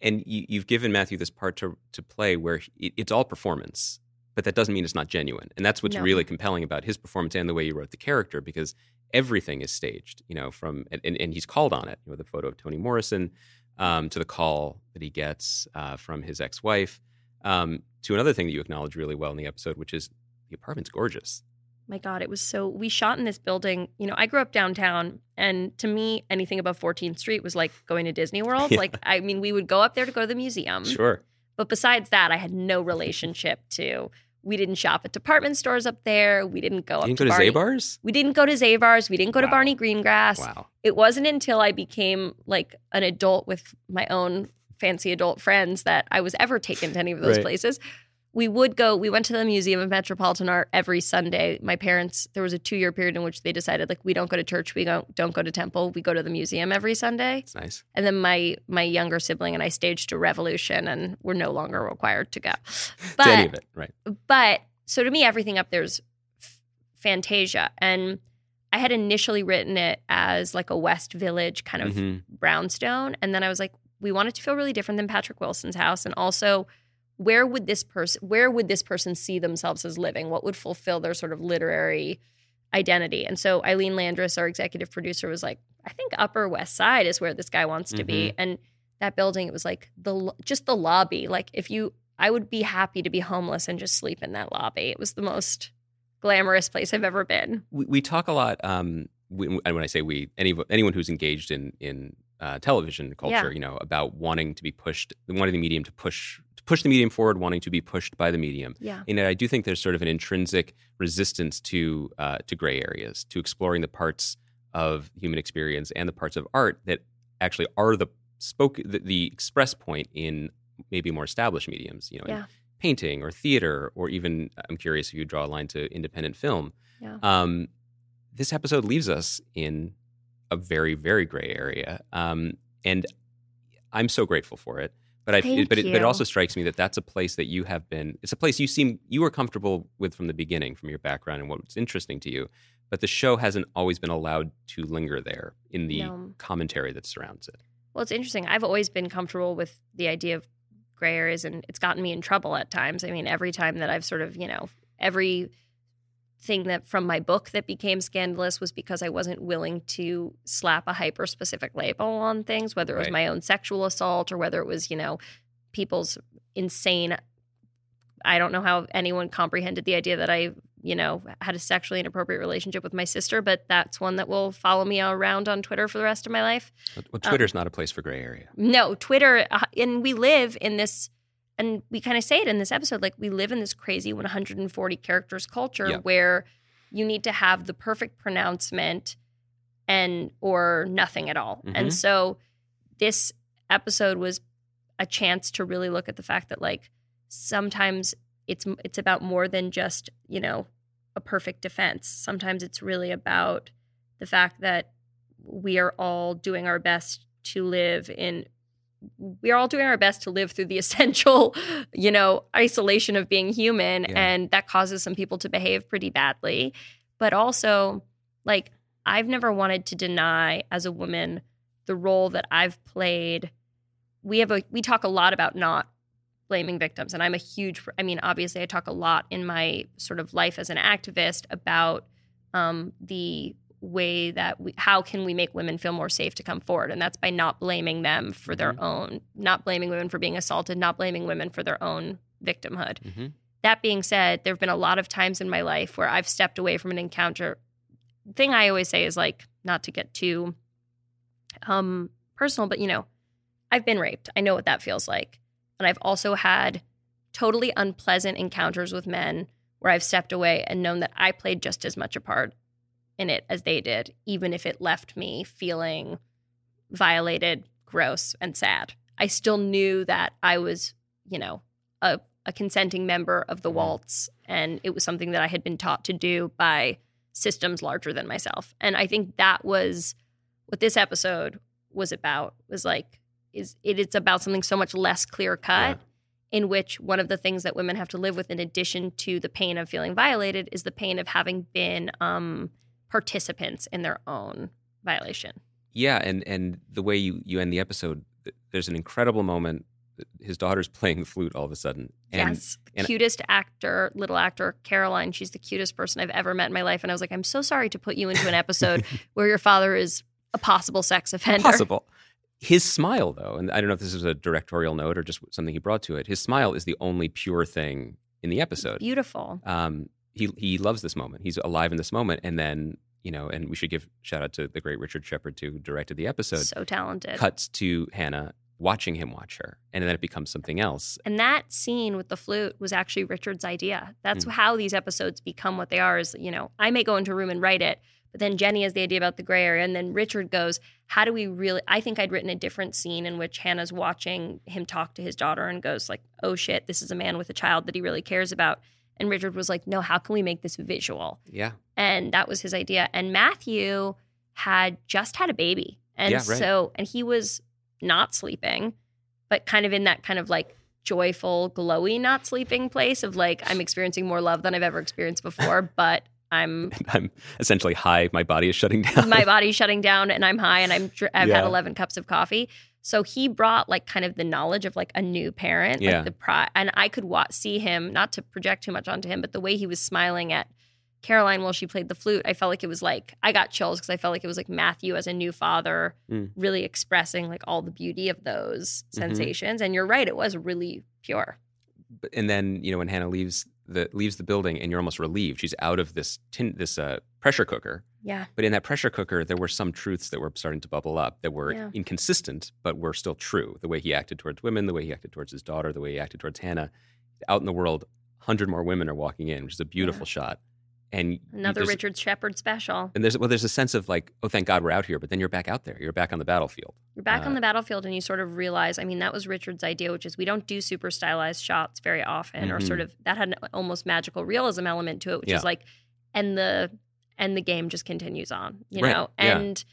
[SPEAKER 2] And you, you've given Matthew this part to to play where it, it's all performance, but that doesn't mean it's not genuine. And that's what's
[SPEAKER 3] No.
[SPEAKER 2] really compelling about his performance and the way you wrote the character, because everything is staged. You know, from and, and, he's called on it. You know, the photo of Toni Morrison, um, to the call that he gets uh, from his ex-wife, um, to another thing that you acknowledge really well in the episode, which is the apartment's gorgeous.
[SPEAKER 3] my God, it was so. We shot in this building. You know, I grew up downtown, and to me, anything above 14th Street was like going to Disney World.
[SPEAKER 2] Yeah.
[SPEAKER 3] Like, I mean, we would go up there to go to the museum.
[SPEAKER 2] Sure.
[SPEAKER 3] But besides that, I had no relationship to. We didn't shop at department stores up there. We didn't go
[SPEAKER 2] You
[SPEAKER 3] up
[SPEAKER 2] didn't
[SPEAKER 3] to
[SPEAKER 2] go to Zabar's?
[SPEAKER 3] We didn't go to Zabar's. We didn't go to Barney Greengrass.
[SPEAKER 2] Wow.
[SPEAKER 3] It wasn't until I became like an adult with my own fancy adult friends that I was ever taken to any of those
[SPEAKER 2] Right.
[SPEAKER 3] places. We would go, we went to the Museum of Metropolitan Art every Sunday. My parents, there was a two year period in which they decided, like, we don't go to church, we don't, don't go to temple, we go to the museum every Sunday.
[SPEAKER 2] It's nice.
[SPEAKER 3] And then my my younger sibling and I staged a revolution and we're no longer required to go. But
[SPEAKER 2] to any of it, right?
[SPEAKER 3] but so to me, everything up there's f- Fantasia, and I had initially written it as like a West Village kind of
[SPEAKER 2] Mhm.
[SPEAKER 3] brownstone, and then I was like, we want it to feel really different than Patrick Wilson's house, and also. Where would this person where would this person see themselves as living? What would fulfill their sort of literary identity? And so Ilene Landress, our executive producer, was like, I think Upper West Side is where this guy wants to be. And that building, it was like the just the lobby. Like if you I would be happy to be homeless and just sleep in that lobby. It was the most glamorous place I've ever been.
[SPEAKER 2] we, we talk a lot. Um, we, and when I say we, any, anyone who's engaged in in uh, television culture,
[SPEAKER 3] Yeah.
[SPEAKER 2] you know, about wanting to be pushed, wanting the medium to push push the medium forward, wanting to be pushed by the medium.
[SPEAKER 3] Yeah.
[SPEAKER 2] And I do think there's sort of an intrinsic resistance to uh, to gray areas, to exploring the parts of human experience and the parts of art that actually are the spoke the, the express point in maybe more established mediums. You know, in
[SPEAKER 3] Yeah.
[SPEAKER 2] painting or theater, or even I'm curious if you draw a line to independent film.
[SPEAKER 3] Yeah.
[SPEAKER 2] Um, this episode leaves us in a very very gray area, um, and I'm so grateful for it. But I,
[SPEAKER 3] Thank
[SPEAKER 2] but it, but it also strikes me that that's a place that you have been. It's a place you seem you were comfortable with from the beginning, from your background and what's interesting to you. But the show hasn't always been allowed to linger there in the
[SPEAKER 3] No.
[SPEAKER 2] commentary that surrounds it.
[SPEAKER 3] Well, it's interesting. I've always been comfortable with the idea of gray areas, and it's gotten me in trouble at times. I mean, every time that I've sort of, you know, every thing that from my book that became scandalous was because I wasn't willing to slap a hyper specific label on things, whether it was
[SPEAKER 2] Right.
[SPEAKER 3] my own sexual assault or whether it was, you know, people's insane. I don't know how anyone comprehended the idea that I, you know, had a sexually inappropriate relationship with my sister, but that's one that will follow me around on Twitter for the rest of my life.
[SPEAKER 2] But
[SPEAKER 3] Um,
[SPEAKER 2] Twitter's not a place for gray area.
[SPEAKER 3] No, Twitter, uh, and we live in this, and we kind of say it in this episode, like we live in this crazy 140 characters culture
[SPEAKER 2] Yeah.
[SPEAKER 3] where you need to have the perfect pronouncement and or nothing at all.
[SPEAKER 2] Mhm.
[SPEAKER 3] And so this episode was a chance to really look at the fact that like sometimes it's it's about more than just, you know, a perfect defense. Sometimes it's really about the fact that we are all doing our best to live in we are all doing our best to live through the essential, you know, isolation of being human.
[SPEAKER 2] Yeah.
[SPEAKER 3] And that causes some people to behave pretty badly. But also, like, I've never wanted to deny as a woman the role that I've played. We have a we talk a lot about not blaming victims. And I'm a huge I mean, obviously I talk a lot in my sort of life as an activist about um, the way that we how can we make women feel more safe to come forward? And that's by not blaming them for their own not blaming women for being assaulted not blaming women for their own victimhood.
[SPEAKER 2] Hmm
[SPEAKER 3] that being said there have been a lot of times in my life where i've stepped away from an encounter. Thing i always say is like not to get too um personal but you know i've been raped. I know what that feels like. And i've also had totally unpleasant encounters with men where i've stepped away and known that i played just as much a part in it as they did even if it left me feeling violated gross and sad. I still knew that i was you know a, a consenting member of the
[SPEAKER 2] Mhm.
[SPEAKER 3] waltz and it was something that i had been taught to do by systems larger than myself. And i think that was what this episode was about was like is it, it's about something so much less clear cut in which one of the things that women have to live with in addition to the pain of feeling violated is the pain of having been um, participants in their own violation
[SPEAKER 2] Yeah, and and the way you you end the episode, there's an incredible moment. His daughter's playing the flute all of a sudden, and
[SPEAKER 3] yes
[SPEAKER 2] and-
[SPEAKER 3] cutest actor little actor caroline she's the cutest person i've ever met in my life and i was like i'm so sorry to put you into an episode where your father is a possible sex offender
[SPEAKER 2] possible. His smile, though, and I don't know if this is a directorial note or just something he brought to it. His smile is the only pure thing in the episode.
[SPEAKER 3] beautiful
[SPEAKER 2] Um, he he loves this moment. He's alive in this moment, and then you know, and we should give shout out to the great Richard Shepard too, who directed the episode.
[SPEAKER 3] So talented.
[SPEAKER 2] Cuts to Hannah watching him watch her, and then it becomes something else.
[SPEAKER 3] And that scene with the flute was actually Richard's idea. That's
[SPEAKER 2] Mm.
[SPEAKER 3] how these episodes become what they are. Is you know, I may go into a room and write it, but then Jenni has the idea about the gray area, and then Richard goes, "How do we really?" I think I'd written a different scene in which Hannah's watching him talk to his daughter and goes like, "Oh shit, this is a man with a child that he really cares about." And Richard was like, "No, how can we make this visual?"
[SPEAKER 2] Yeah,
[SPEAKER 3] and that was his idea. And Matthew had just had a baby, and
[SPEAKER 2] Yeah, right.
[SPEAKER 3] so and he was not sleeping, but kind of in that kind of like joyful, glowy not sleeping place of like I'm experiencing more love than I've ever experienced before, but I'm
[SPEAKER 2] I'm essentially high. My body is shutting down.
[SPEAKER 3] my body's shutting down and I'm high and I'm I've
[SPEAKER 2] Yeah.
[SPEAKER 3] had 11 cups of coffee. So he brought like kind of the knowledge of like a new parent,
[SPEAKER 2] Yeah.
[SPEAKER 3] like the pri- and I could wa- see him not to project too much onto him, but the way he was smiling at Caroline while she played the flute, I felt like it was like I got chills because I felt like it was like Matthew as a new father
[SPEAKER 2] Mm.
[SPEAKER 3] really expressing like all the beauty of those
[SPEAKER 2] Mhm.
[SPEAKER 3] sensations. And you're right, it was really pure.
[SPEAKER 2] But- and then you know when Hannah leaves the leaves the building, and you're almost relieved she's out of this tin this uh, pressure cooker.
[SPEAKER 3] Yeah.
[SPEAKER 2] But in that pressure cooker, there were some truths that were starting to bubble up that were
[SPEAKER 3] Yeah.
[SPEAKER 2] inconsistent, but were still true. The way he acted towards women, the way he acted towards his daughter, the way he acted towards Hannah. Out in the world, hundred more women are walking in, which is a beautiful shot. And
[SPEAKER 3] Another Richard Shepard special.
[SPEAKER 2] And there's well, there's a sense of like, oh, thank God we're out here. But then you're back out there. You're back on the battlefield.
[SPEAKER 3] You're back
[SPEAKER 2] Uh,
[SPEAKER 3] on the battlefield and you sort of realize, I mean, that was Richard's idea, which is we don't do super stylized shots very often, or
[SPEAKER 2] Mhm.
[SPEAKER 3] sort of that had an almost magical realism element to it, which
[SPEAKER 2] Yeah.
[SPEAKER 3] is like, and the and the game just continues on, you
[SPEAKER 2] Right,
[SPEAKER 3] know?
[SPEAKER 2] yeah.
[SPEAKER 3] And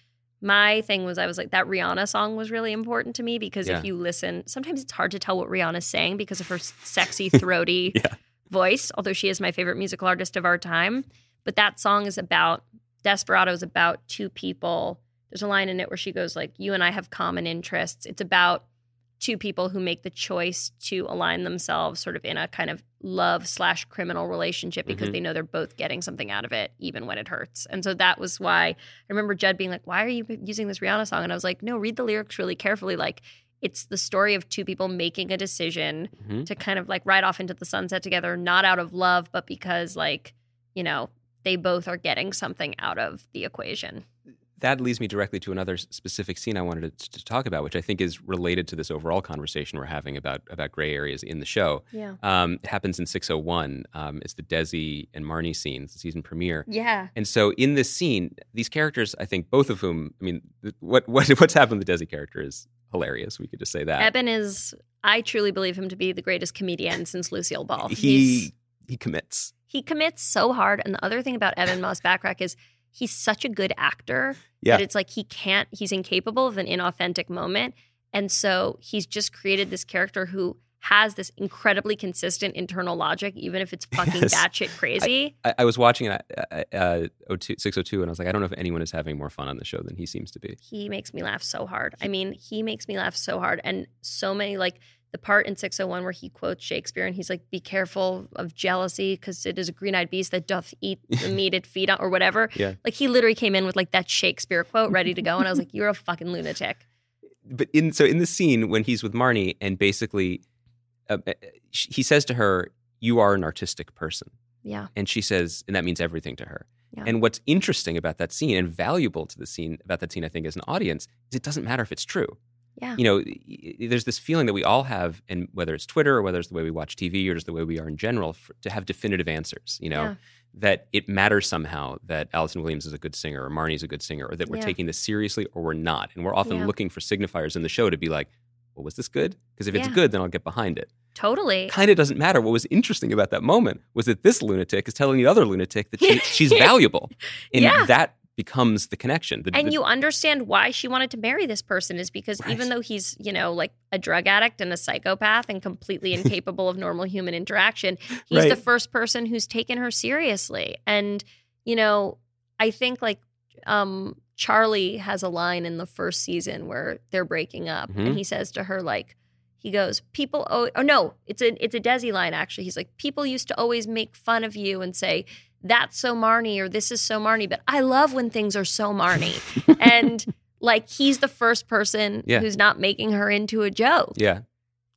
[SPEAKER 3] my thing was I was like, that Rihanna song was really important to me because
[SPEAKER 2] Yeah.
[SPEAKER 3] if you listen, sometimes it's hard to tell what Rihanna's saying because of her sexy, throaty
[SPEAKER 2] Yeah.
[SPEAKER 3] voice, although she is my favorite musical artist of our time. But that song is about Desperado is about two people. There's a line in it where she goes like, "You and I have common interests." It's about two people who make the choice to align themselves sort of in a kind of love slash criminal relationship because
[SPEAKER 2] Mhm.
[SPEAKER 3] they know they're both getting something out of it, even when it hurts. And so that was why I remember Judd being like, "Why are you using this Rihanna song?" And I was like, "No, read the lyrics really carefully. Like, it's the story of two people making a decision
[SPEAKER 2] Mhm.
[SPEAKER 3] to kind of like ride off into the sunset together, not out of love, but because like, you know, they both are getting something out of the equation.
[SPEAKER 2] That leads me directly to another specific scene I wanted to, to talk about, which I think is related to this overall conversation we're having about about gray areas in the show.
[SPEAKER 3] Yeah.
[SPEAKER 2] Um, it happens in 601. Um, it's the Desi and Marnie scene, the season premiere.
[SPEAKER 3] Yeah.
[SPEAKER 2] And so in this scene, these characters, I think both of whom, I mean, what, what what's happened with the Desi character is hilarious. We could just say that.
[SPEAKER 3] Ebon is I truly believe him to be the greatest comedian since Lucille Ball. He's-
[SPEAKER 2] he he commits.
[SPEAKER 3] he commits so hard. And the other thing about Ebon Moss-Bachrach is he's such a good actor
[SPEAKER 2] Yeah.
[SPEAKER 3] that it's like he can't, he's incapable of an inauthentic moment. And so he's just created this character who has this incredibly consistent internal logic, even if it's fucking
[SPEAKER 2] Yes.
[SPEAKER 3] batshit crazy.
[SPEAKER 2] I, I was watching it uh, uh, 02 602, and I was like, I don't know if anyone is having more fun on the show than he seems to be.
[SPEAKER 3] he makes me laugh so hard. I mean, he makes me laugh so hard. And so many, like the part in 601 where he quotes Shakespeare and he's like, Be careful of jealousy because it is a green eyed beast that doth eat the meat it feed on, or whatever.
[SPEAKER 2] Yeah.
[SPEAKER 3] Like he literally came in with like that Shakespeare quote ready to go. And I was like, You're a fucking lunatic.
[SPEAKER 2] but in so in the scene when he's with Marnie and basically uh, uh, he says to her, "You are an artistic person,"
[SPEAKER 3] Yeah.
[SPEAKER 2] and she says, and that means everything to her.
[SPEAKER 3] Yeah.
[SPEAKER 2] And what's interesting about that scene and valuable to the scene about that scene, I think, as an audience, is it doesn't matter if it's true.
[SPEAKER 3] Yeah.
[SPEAKER 2] You know, there's this feeling that we all have, and whether it's Twitter or whether it's the way we watch TV or just the way we are in general, for, to have definitive answers. You know,
[SPEAKER 3] Yeah.
[SPEAKER 2] that it matters somehow that Allison Williams is a good singer or Marnie's a good singer, or that we're
[SPEAKER 3] Yeah.
[SPEAKER 2] taking this seriously or we're not. And we're often
[SPEAKER 3] Yeah.
[SPEAKER 2] looking for signifiers in the show to be like, well, was this good? Because if it's good, then I'll get behind it.
[SPEAKER 3] Totally.
[SPEAKER 2] Kind of doesn't matter. What was interesting about that moment was that this lunatic is telling the other lunatic that she, she's valuable. And
[SPEAKER 3] Yeah.
[SPEAKER 2] that becomes the connection. The-
[SPEAKER 3] And
[SPEAKER 2] the-
[SPEAKER 3] you understand why she wanted to marry this person is because
[SPEAKER 2] Right.
[SPEAKER 3] even though he's, you know, like a drug addict and a psychopath and completely incapable of normal human interaction, he's
[SPEAKER 2] Right.
[SPEAKER 3] the first person who's taken her seriously. And, you know, I think like um Charlie has a line in the first season where they're breaking up
[SPEAKER 2] Mhm.
[SPEAKER 3] and he says to her like he goes, "People oh, oh no, it's a it's a Desi line actually. He's like, "People used to always make fun of you and say, that's so Marnie or this is so Marnie, but I love when things are so Marnie." and like he's the first person
[SPEAKER 2] Yeah.
[SPEAKER 3] who's not making her into a joke.
[SPEAKER 2] yeah.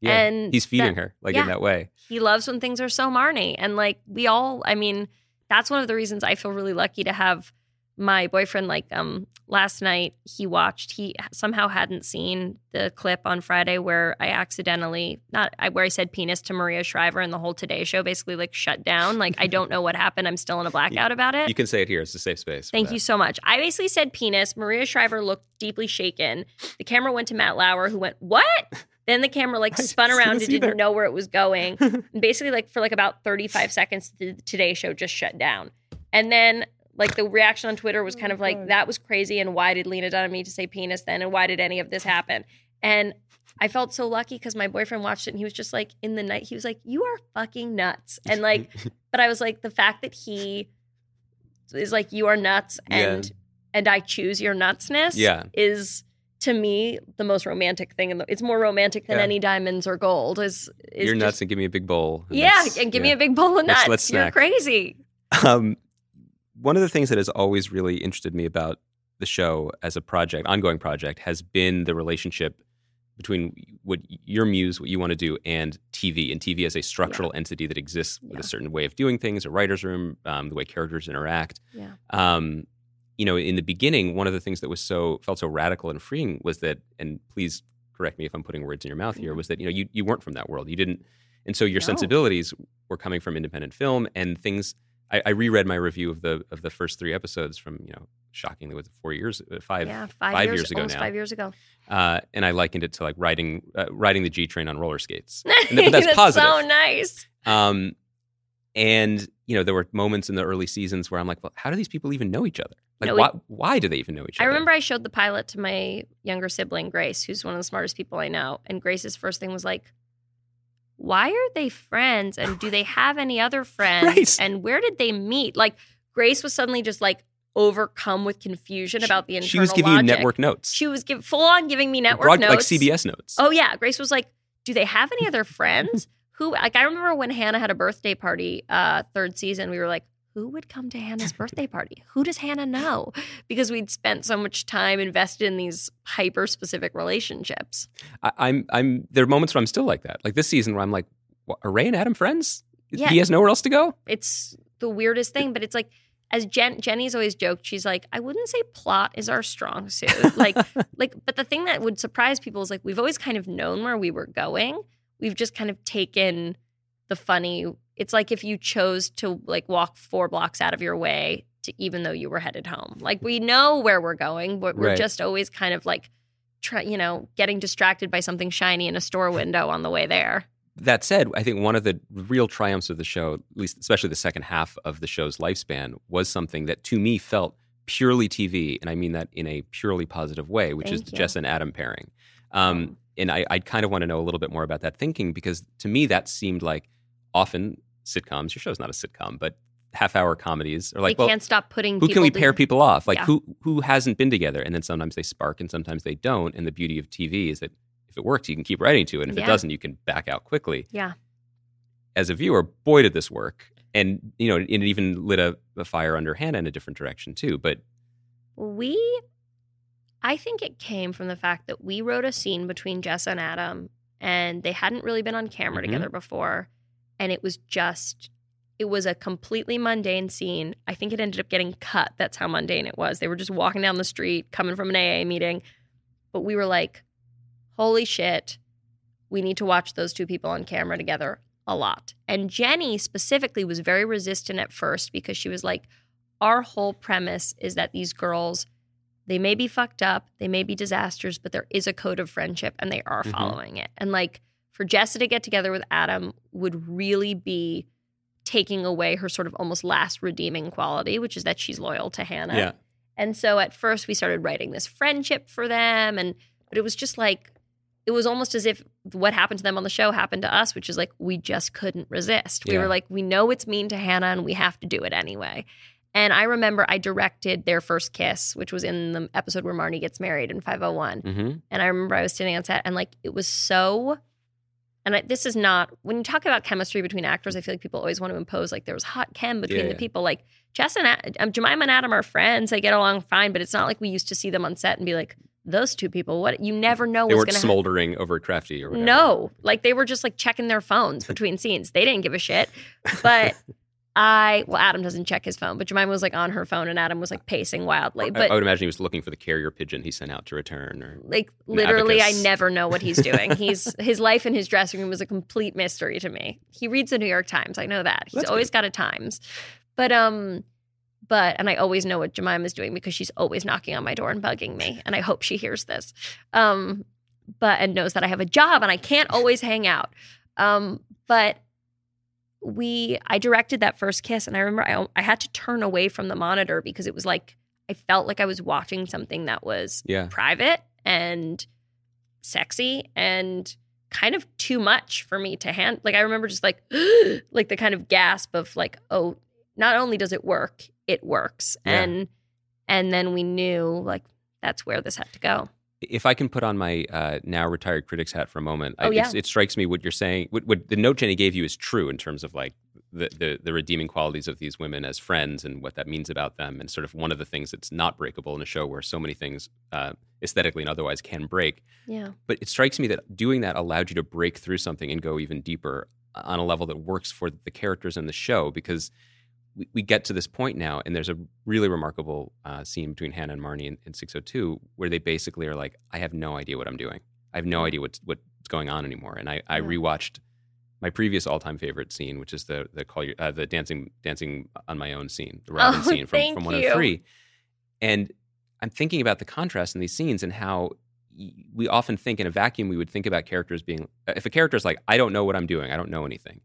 [SPEAKER 2] Yeah.
[SPEAKER 3] And
[SPEAKER 2] he's feeding
[SPEAKER 3] that-
[SPEAKER 2] her like
[SPEAKER 3] yeah.
[SPEAKER 2] in that way.
[SPEAKER 3] He loves when things are so Marnie. And like we all, I mean, that's one of the reasons I feel really lucky to have my boyfriend like um last night he watched he somehow hadn't seen the clip on Friday where I accidentally not I, where I said penis to Maria Shriver and the whole Today show basically like shut down like I don't know what happened I'm still in a blackout about it
[SPEAKER 2] You can say it here. It's a safe space.
[SPEAKER 3] Thank you so much. I basically said penis. Maria Shriver looked deeply shaken. The camera went to Matt Lauer, who went, What? Then the camera like spun around and didn't know where it was going. And basically, like for like about 35 seconds, the Today Show just shut down. And then like the reaction on Twitter was kind of like, that was crazy. And why did Lena Dunham need to say penis then? And why did any of this happen? And I felt so lucky because my boyfriend watched it and he was just like in the night, he was like, You are fucking nuts. And like, but I was like, the fact that he is like, You are nuts and and I choose your nutsness
[SPEAKER 2] Yeah.
[SPEAKER 3] is to me the most romantic thing in the it's more romantic than
[SPEAKER 2] Yeah.
[SPEAKER 3] any diamonds or gold is, is
[SPEAKER 2] You're
[SPEAKER 3] just-
[SPEAKER 2] nuts and give me a big bowl.
[SPEAKER 3] yeah and give me a big bowl of
[SPEAKER 2] Let's-
[SPEAKER 3] nuts
[SPEAKER 2] let's
[SPEAKER 3] you're crazy
[SPEAKER 2] Um, one of the things that has always really interested me about the show as a project, ongoing project, has been the relationship between what your muse, what you want to do, and TV. And TV as a structural entity that exists with
[SPEAKER 3] Yeah.
[SPEAKER 2] a certain way of doing things, a writer's room, um, the way characters interact.
[SPEAKER 3] yeah
[SPEAKER 2] Um, you know, in the beginning, one of the things that was so felt so radical and freeing was that, and please correct me if I'm putting words in your mouth here, was that you know you you weren't from that world. You didn't, and so your
[SPEAKER 3] No.
[SPEAKER 2] sensibilities were coming from independent film and things. I, I reread my review of the of the first three episodes from you know shockingly was it four years uh, five
[SPEAKER 3] yeah five,
[SPEAKER 2] five
[SPEAKER 3] years,
[SPEAKER 2] years ago
[SPEAKER 3] almost
[SPEAKER 2] now.
[SPEAKER 3] five years ago
[SPEAKER 2] uh, and I likened it to like riding uh, riding the G train on roller skates. And that's
[SPEAKER 3] that's
[SPEAKER 2] positive.
[SPEAKER 3] so nice
[SPEAKER 2] Um, and you know there were moments in the early seasons where I'm like, well, how do these people even know each other? Like,
[SPEAKER 3] No,
[SPEAKER 2] why why do they even know each
[SPEAKER 3] I
[SPEAKER 2] other?
[SPEAKER 3] I remember I showed the pilot to my younger sibling Grace who's one of the smartest people I know and Grace's first thing was like why are they friends and do they have any other friends
[SPEAKER 2] Right.
[SPEAKER 3] and where did they meet like Grace was suddenly just like overcome with confusion
[SPEAKER 2] She-
[SPEAKER 3] about the internal
[SPEAKER 2] she was giving
[SPEAKER 3] logic.
[SPEAKER 2] you network notes.
[SPEAKER 3] She was give, full on giving me network
[SPEAKER 2] Broad-
[SPEAKER 3] notes.
[SPEAKER 2] like CBS notes.
[SPEAKER 3] Oh yeah, Grace was like, "Do they have any other friends who?" Like I remember when Hannah had a birthday party, uh, third season. We were like, "Who would come to Hannah's birthday party? Who does Hannah know?" Because we'd spent so much time invested in these hyper specific relationships.
[SPEAKER 2] I, I'm I'm there are moments where I'm still like that. Like this season where I'm like, what, are Ray and Adam friends?
[SPEAKER 3] Yeah.
[SPEAKER 2] He has nowhere else to go.
[SPEAKER 3] It's the weirdest thing, but it's like. As Jen, Jenni's always joked, she's like, I wouldn't say plot is our strong suit. Like, like, but the thing that would surprise people is like we've always kind of known where we were going. We've just kind of taken the funny. It's like if you chose to like walk four blocks out of your way to even though you were headed home. Like we know where we're going, but we're
[SPEAKER 2] Right.
[SPEAKER 3] just always kind of like try, you know, getting distracted by something shiny in a store window on the way there.
[SPEAKER 2] That said, I think one of the real triumphs of the show, at least especially the second half of the show's lifespan, was something that to me felt purely TV, and I mean that in a purely positive way, which is
[SPEAKER 3] Thank
[SPEAKER 2] the
[SPEAKER 3] you.
[SPEAKER 2] Jess and Adam pairing. Um, and I, I kind of want to know a little bit more about that thinking because to me that seemed like often sitcoms. Your show's not a sitcom, but half-hour comedies are like,
[SPEAKER 3] they
[SPEAKER 2] well,
[SPEAKER 3] can't stop putting
[SPEAKER 2] who can we pair people off? Like
[SPEAKER 3] Yeah.
[SPEAKER 2] who who hasn't been together? And then sometimes they spark and sometimes they don't. And the beauty of TV is that if it works, you can keep writing to it. And if
[SPEAKER 3] Yeah.
[SPEAKER 2] it doesn't, you can back out quickly.
[SPEAKER 3] Yeah.
[SPEAKER 2] As a viewer, boy did this work. And you know, it even lit a, a fire under Hannah in a different direction too. But
[SPEAKER 3] We, I think it came from the fact that we wrote a scene between Jess and Adam, and they hadn't really been on camera
[SPEAKER 2] Mhm.
[SPEAKER 3] together before. And it was just, it was a completely mundane scene. I think it ended up getting cut. That's how mundane it was. They were just walking down the street, coming from an AA meeting. But we were like, holy shit, we need to watch those two people on camera together a lot. And Jenni specifically was very resistant at first because she was like, our whole premise is that these girls they may be fucked up they may be disasters but there is a code of friendship and they are
[SPEAKER 2] Mhm.
[SPEAKER 3] following it and like for jessa to get together with adam would really be taking away her sort of almost last redeeming quality which is that she's loyal to hannah
[SPEAKER 2] yeah,
[SPEAKER 3] and so at first we started writing this friendship for them and but it was just like it was almost as if what happened to them on the show happened to us, which is like we just couldn't resist. We
[SPEAKER 2] Yeah.
[SPEAKER 3] were like, we know it's mean to Hannah and we have to do it anyway. And I remember I directed their first kiss, which was in the episode where Marnie gets married in 501.
[SPEAKER 2] hmm
[SPEAKER 3] And I remember I was sitting on set and like it was so. And I, this is not when you talk about chemistry between actors. I feel like people always want to impose like there was hot chem between
[SPEAKER 2] Yeah,
[SPEAKER 3] the
[SPEAKER 2] yeah.
[SPEAKER 3] people. Like Jess and um, Jemima and Adam are friends; they get along fine. But it's not like we used to see them on set and be like, "Those two people, what you never know
[SPEAKER 2] they weren't smoldering over crafty or whatever.
[SPEAKER 3] no, like they were just like checking their phones between scenes. They didn't give a shit. But I well, Adam doesn't check his phone, but Jemima was like on her phone, and Adam was like pacing wildly. But
[SPEAKER 2] I, I would imagine he was looking for the carrier pigeon he sent out to return, or
[SPEAKER 3] like literally, I never know what he's doing. He's his life in his dressing room is a complete mystery to me. He reads the New York Times. I know that he's
[SPEAKER 2] That's
[SPEAKER 3] always got a Times, but um, but and I always know what Jemima's doing because she's always knocking on my door and bugging me, and I hope she hears this. Um, but and knows that I have a job and I can't always hang out. Um, but we I directed that first kiss and I remember I, I had to turn away from the monitor because it was like I felt like I was watching something that was
[SPEAKER 2] yeah,
[SPEAKER 3] private and sexy and kind of too much for me to hand like I remember just like like the kind of gasp of like oh not only does it work it works.
[SPEAKER 2] Yeah.
[SPEAKER 3] and and then we knew like that's where this had to go
[SPEAKER 2] if I can put on my uh, now retired critics hat for a moment, I,
[SPEAKER 3] Oh, yeah.
[SPEAKER 2] it's, it strikes me what you're saying. What, what the note Jenni gave you is true in terms of like the, the the redeeming qualities of these women as friends and what that means about them, and sort of one of the things that's not breakable in a show where so many things uh, aesthetically and otherwise can break.
[SPEAKER 3] yeah
[SPEAKER 2] But it strikes me that doing that allowed you to break through something and go even deeper on a level that works for the characters in the show because we, we get to this point now, and there's a really remarkable uh, scene between Hannah and Marnie in, in 602 where they basically are like, I have no idea what I'm doing. I have no idea what's, what's going on anymore. And I, I rewatched my previous all-time favorite scene, which is the the call you, uh, the dancing dancing on my own scene, the Robyn
[SPEAKER 3] Oh,
[SPEAKER 2] scene from, from
[SPEAKER 3] you.
[SPEAKER 2] 103. And I'm thinking about the contrast in these scenes and how we often think in a vacuum we would think about characters being if a character is like I don't know what I'm doing, I don't know anything.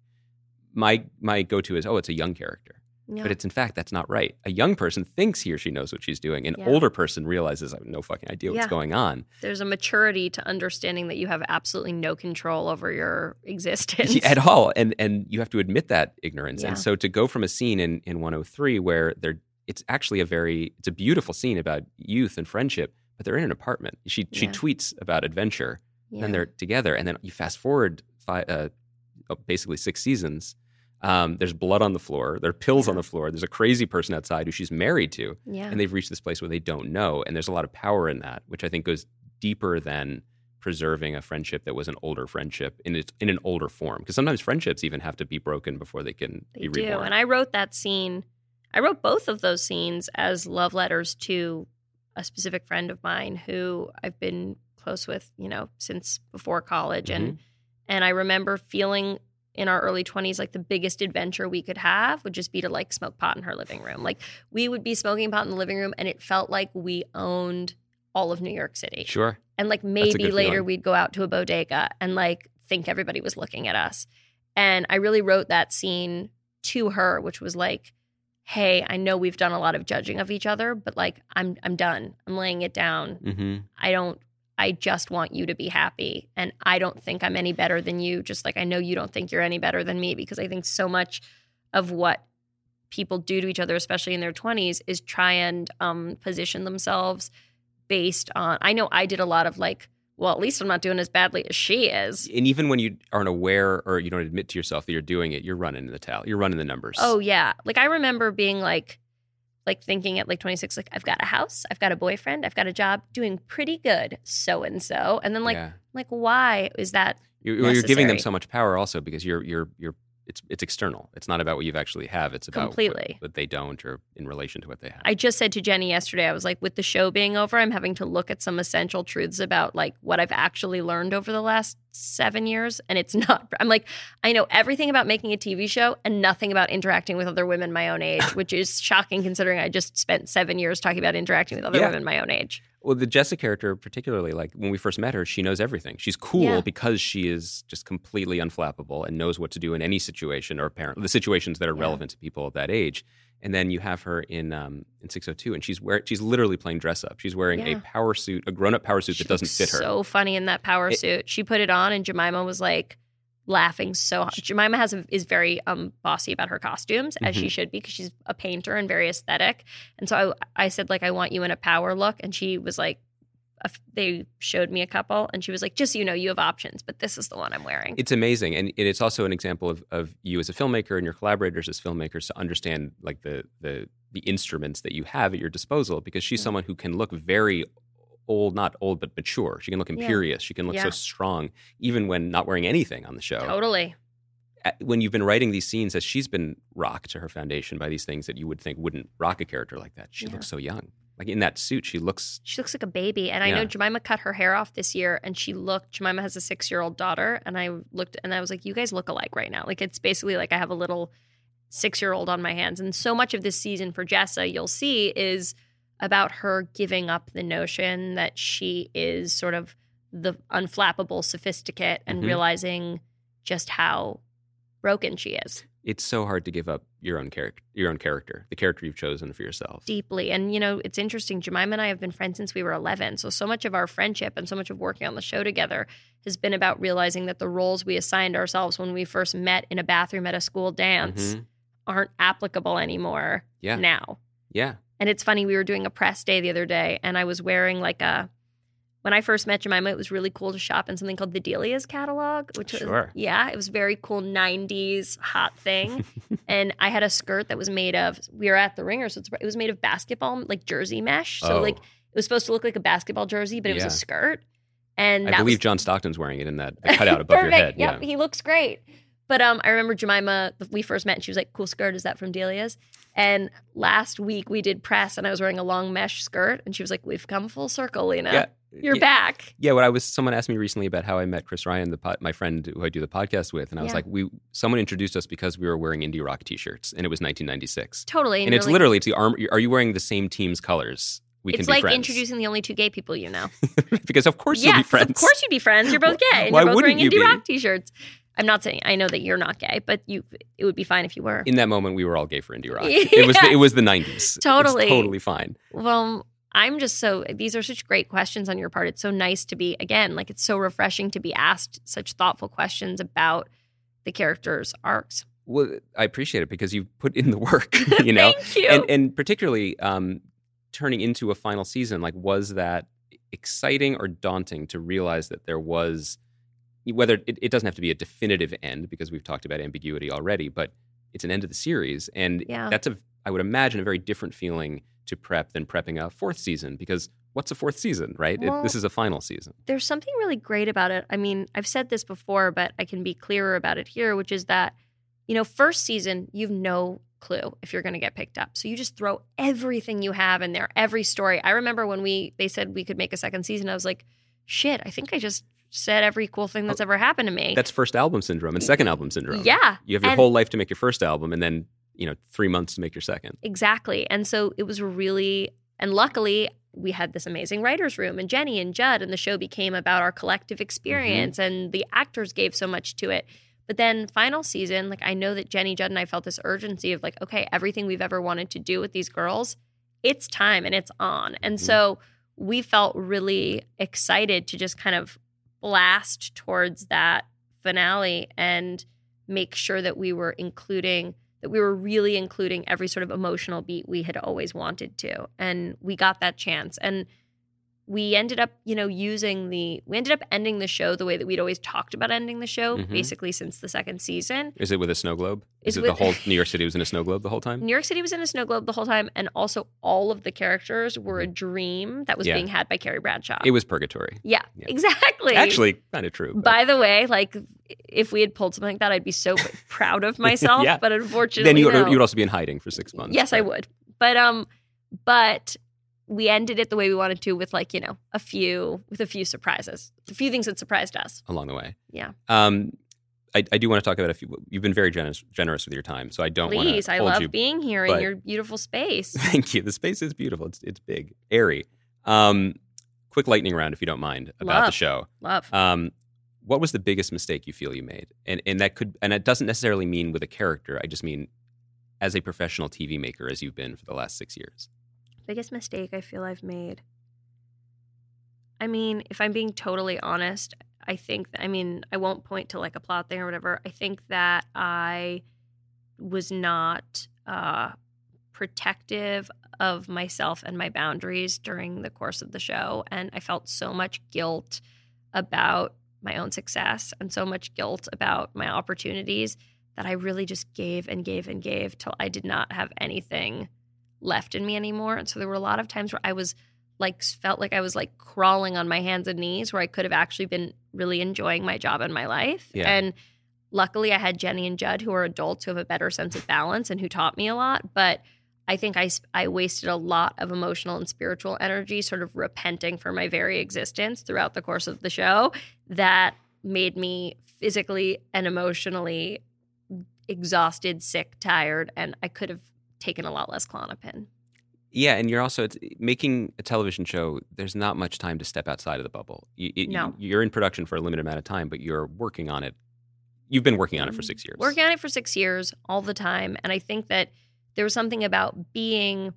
[SPEAKER 2] My my go-to is oh it's a young character. But it's in fact that's not right. A young person thinks he or she knows what she's doing. An
[SPEAKER 3] Yeah.
[SPEAKER 2] older person realizes I have no fucking idea what's
[SPEAKER 3] Yeah.
[SPEAKER 2] going on.
[SPEAKER 3] there's a maturity to understanding that you have absolutely no control over your existence
[SPEAKER 2] at all and and you have to admit that ignorance
[SPEAKER 3] Yeah.
[SPEAKER 2] and so to go from a scene in in 103 where they're it's actually a very it's a beautiful scene about youth and friendship but they're in an apartment she she tweets about adventure then they're together and then you fast forward five, uh, oh, basically six seasons um, there's blood on the floor there are pills on the floor there's a crazy person outside who she's married to
[SPEAKER 3] yeah
[SPEAKER 2] and they've reached this place where they don't know and there's a lot of power in that which i think goes deeper than preserving a friendship that was an older friendship in its in an older form because sometimes friendships even have to be broken before they can
[SPEAKER 3] They
[SPEAKER 2] be
[SPEAKER 3] do.
[SPEAKER 2] reborn
[SPEAKER 3] And I wrote that scene, I wrote both of those scenes as love letters to a specific friend of mine who I've been close with, you know, since before college. And
[SPEAKER 2] Mm-hmm.
[SPEAKER 3] and I remember feeling in our early 20s like the biggest adventure we could have would just be to like smoke pot in her living room. Like we would be smoking pot in the living room and it felt like we owned all of New York City.
[SPEAKER 2] sure
[SPEAKER 3] And like maybe later
[SPEAKER 2] feeling.
[SPEAKER 3] we'd go out to a bodega and like think everybody was looking at us. And I really wrote that scene to her, which was like, hey, I know we've done a lot of judging of each other, but like I'm I'm done. I'm laying it down.
[SPEAKER 2] hmm
[SPEAKER 3] I don't I just want you to be happy. And I don't think I'm any better than you. Just like I know you don't think you're any better than me because I think so much of what people do to each other, especially in their 20s, is try and um, position themselves based on. I know I did a lot of like, well, at least I'm not doing as badly as she is.
[SPEAKER 2] and even when you aren't aware or you don't admit to yourself that you're doing it you're running the towel you're running the numbers
[SPEAKER 3] Oh yeah. Like I remember being like like thinking at like 26 like I've got a house, I've got a boyfriend, I've got a job, doing pretty good so and so. And then like
[SPEAKER 2] yeah.
[SPEAKER 3] like why is that
[SPEAKER 2] you're, you're giving them so much power also because you're you're you're it's it's external it's not about what you've actually have it's about what-
[SPEAKER 3] Completely.
[SPEAKER 2] what, they don't or in relation to what they have
[SPEAKER 3] I just said to Jenni yesterday, I was like, with the show being over, I'm having to look at some essential truths about like what I've actually learned over the last seven years. And it's not, I'm like, I know everything about making a TV show and nothing about interacting with other women my own age, which is shocking considering I just spent seven years talking about interacting with other
[SPEAKER 2] Yeah.
[SPEAKER 3] women my own age.
[SPEAKER 2] Well, the Jessica character, particularly, like when we first met her, she knows everything. She's cool
[SPEAKER 3] Yeah.
[SPEAKER 2] because she is just completely unflappable and knows what to do in any situation or apparently the situations that are
[SPEAKER 3] Yeah.
[SPEAKER 2] relevant to people of that age. And then you have her in um, in 602, and she's wear she's literally playing dress up. She's wearing a power suit, a grown up power suit
[SPEAKER 3] She
[SPEAKER 2] that doesn't fit her.
[SPEAKER 3] So funny in that power
[SPEAKER 2] It-
[SPEAKER 3] suit. She put it on, and Jemima was like laughing so hard. Jemima has a, is very um bossy about her costumes, as
[SPEAKER 2] Mm-hmm.
[SPEAKER 3] she should be, because she's a painter and very aesthetic. And so I, I said like, I want you in a power look, and she was like. A They showed me a couple, and she was like, "Just so you know, you have options, but this is the one I'm wearing."
[SPEAKER 2] It's amazing, and it's also an example of, of you as a filmmaker and your collaborators as filmmakers to understand like the the the instruments that you have at your disposal. Because she's
[SPEAKER 3] Yeah.
[SPEAKER 2] someone who can look very old, not old, but mature. She can look
[SPEAKER 3] Yeah.
[SPEAKER 2] imperious. She can look so strong, even when not wearing anything on the show.
[SPEAKER 3] totally.
[SPEAKER 2] when you've been writing these scenes, as she's been rocked to her foundation by these things that you would think wouldn't rock a character like that. She
[SPEAKER 3] Yeah.
[SPEAKER 2] looks so young. Like in that suit, she looks.
[SPEAKER 3] She looks like a baby. And I know Jemima cut her hair off this year and she looked, Jemima has a six year old daughter. And I looked and I was like, you guys look alike right now. Like it's basically like I have a little six year old on my hands. And so much of this season for Jessa, you'll see, is about her giving up the notion that she is sort of the unflappable sophisticate and
[SPEAKER 2] Mhm.
[SPEAKER 3] realizing just how broken she is
[SPEAKER 2] It's so hard to give up your own character, your own character, the character you've chosen for yourself.
[SPEAKER 3] deeply. And, you know, it's interesting. Jemima and I have been friends since we were 11. So, so much of our friendship and so much of working on the show together has been about realizing that the roles we assigned ourselves when we first met in a bathroom at a school dance
[SPEAKER 2] Mhm.
[SPEAKER 3] aren't applicable anymore
[SPEAKER 2] Yeah.
[SPEAKER 3] now.
[SPEAKER 2] Yeah.
[SPEAKER 3] And it's funny, we were doing a press day the other day, and I was wearing like a. When I first met Jemima, it was really cool to shop in something called the Delia's catalog, which was
[SPEAKER 2] Sure.
[SPEAKER 3] yeah, it was very cool '90s hot thing. and I had a skirt that was made of. We were at the Ringer, so it's, it was made of basketball like jersey mesh. So
[SPEAKER 2] Oh.
[SPEAKER 3] like it was supposed to look like a basketball jersey, but it was a skirt. And
[SPEAKER 2] I believe
[SPEAKER 3] was,
[SPEAKER 2] John Stockton's wearing it in that cutout above your head.
[SPEAKER 3] Yep,
[SPEAKER 2] Yeah.
[SPEAKER 3] he looks great. But um, I remember Jemima. We first met, and she was like, "Cool skirt. Is that from Delia's?" And last week we did press, and I was wearing a long mesh skirt, and she was like, "We've come full circle, Lena.
[SPEAKER 2] Yeah.
[SPEAKER 3] You're
[SPEAKER 2] yeah.
[SPEAKER 3] back."
[SPEAKER 2] Yeah, what I was someone asked me recently about how I met Chris Ryan, the pod, my friend who I do the podcast with, and I was like, we someone introduced us because we were wearing indie rock T-shirts, and it was 1996,
[SPEAKER 3] Totally.
[SPEAKER 2] and it's
[SPEAKER 3] like-
[SPEAKER 2] literally it's the arm. Are you wearing the same team's colors? We can be friends.
[SPEAKER 3] it's like
[SPEAKER 2] friends.
[SPEAKER 3] introducing the only two gay people you know.
[SPEAKER 2] because of course
[SPEAKER 3] yeah,
[SPEAKER 2] you'll be friends.
[SPEAKER 3] Of course you'd be friends. You're both gay, and
[SPEAKER 2] Why
[SPEAKER 3] you're both
[SPEAKER 2] wouldn't
[SPEAKER 3] wearing
[SPEAKER 2] you
[SPEAKER 3] indie
[SPEAKER 2] be?
[SPEAKER 3] rock t-shirts. I'm not saying I know that you're not gay, but you it would be fine if you were.
[SPEAKER 2] In that moment, we were all gay for indie rock. It was the, it was the 90s.
[SPEAKER 3] Totally.
[SPEAKER 2] it's totally fine.
[SPEAKER 3] Well, I'm just so these are such great questions on your part. It's so nice to be again, like it's so refreshing to be asked such thoughtful questions about the characters' arcs.
[SPEAKER 2] Well, I appreciate it because you've put in the work. You know,
[SPEAKER 3] Thank you.
[SPEAKER 2] and and particularly um, turning into a final season like was that exciting or daunting to realize that there was whether it, it doesn't have to be a definitive end because we've talked about ambiguity already but it's an end of the series and
[SPEAKER 3] Yeah.
[SPEAKER 2] that's a i would imagine a very different feeling to prep than prepping a fourth season because what's a fourth season right It- this is a final season
[SPEAKER 3] There's something really great about it. I mean, I've said this before, but I can be clearer about it here, which is that, you know, first season, you've no clue if you're going to get picked up. So you just throw everything you have in there, every story. I remember when we they said we could make a second season, I was like, shit, I think I just said every cool thing that's oh, ever happened to me.
[SPEAKER 2] that's first album syndrome and second album syndrome
[SPEAKER 3] yeah.
[SPEAKER 2] you have your
[SPEAKER 3] And-
[SPEAKER 2] whole life to make your first album and then you know three months to make your second
[SPEAKER 3] Exactly. And so it was really, and luckily, we had this amazing writer's room and Jenni and Judd, and the show became about our collective experience, and the actors gave so much to it. But then, final season, like I know that Jenni, Judd, and I felt this urgency of like, okay, everything we've ever wanted to do with these girls, it's time and it's on. And
[SPEAKER 2] Mhm.
[SPEAKER 3] so we felt really excited to just kind of blast towards that finale and make sure that we were including that we were really including every sort of emotional beat we had always wanted to. And we got that chance. And we ended up you know using the we ended up ending the show the way that we'd always talked about ending the show
[SPEAKER 2] Mhm.
[SPEAKER 3] basically since the second season
[SPEAKER 2] is it with a snow globe is
[SPEAKER 3] It's
[SPEAKER 2] it the whole new york city was in a snow globe the whole time
[SPEAKER 3] New York City was in a snow globe the whole time, and also all of the characters were a dream that was
[SPEAKER 2] Mm-hmm. Yeah.
[SPEAKER 3] being had by Carrie Bradshaw.
[SPEAKER 2] it was purgatory
[SPEAKER 3] yeah,
[SPEAKER 2] Yeah.
[SPEAKER 3] exactly.
[SPEAKER 2] actually kind of true but-
[SPEAKER 3] by the way, like if we had pulled something like that, I'd be so proud of myself.
[SPEAKER 2] Yeah.
[SPEAKER 3] But unfortunately,
[SPEAKER 2] then you would,
[SPEAKER 3] no.
[SPEAKER 2] you would also be in hiding for six months.
[SPEAKER 3] Yes, I would. But um, but we ended it the way we wanted to, with like you know a few with a few surprises, a few things that surprised us.
[SPEAKER 2] along the way.
[SPEAKER 3] Yeah.
[SPEAKER 2] Um, I, I do want to talk about a few. You've been very generous generous with your time, so I don't want
[SPEAKER 3] Please, I love
[SPEAKER 2] you.
[SPEAKER 3] being here in your beautiful space.
[SPEAKER 2] Thank you. The space is beautiful. It's it's big, airy. Um, quick lightning round, if you don't mind, about the show.
[SPEAKER 3] love.
[SPEAKER 2] Um, what was the biggest mistake you feel you made? And and that could and it doesn't necessarily mean with a character. I just mean as a professional TV maker, as you've been for the last six years.
[SPEAKER 3] Biggest mistake I feel I've made. I mean, if I'm being totally honest, I think, I mean, I won't point to like a plot thing or whatever. I think that I was not uh, protective of myself and my boundaries during the course of the show. And I felt so much guilt about my own success and so much guilt about my opportunities that I really just gave and gave and gave till I did not have anything left in me anymore. And so there were a lot of times where I was like felt like I was like crawling on my hands and knees where I could have actually been really enjoying my job and my life.
[SPEAKER 2] Yeah.
[SPEAKER 3] And luckily I had Jenni and Judd who are adults who have a better sense of balance and who taught me a lot. But I think I, I wasted a lot of emotional and spiritual energy sort of repenting for my very existence throughout the course of the show that made me physically and emotionally exhausted, sick, tired, and I could have taken a lot less Klonopin.
[SPEAKER 2] Yeah, and you're also it's, eh, making a television show. There's not much time to step outside of the bubble. You, you,
[SPEAKER 3] No.
[SPEAKER 2] you're in production for a limited amount of time, but you're working on it. You've been working on it for six years.
[SPEAKER 3] Working on it for six years all the time. And I think that there was something about being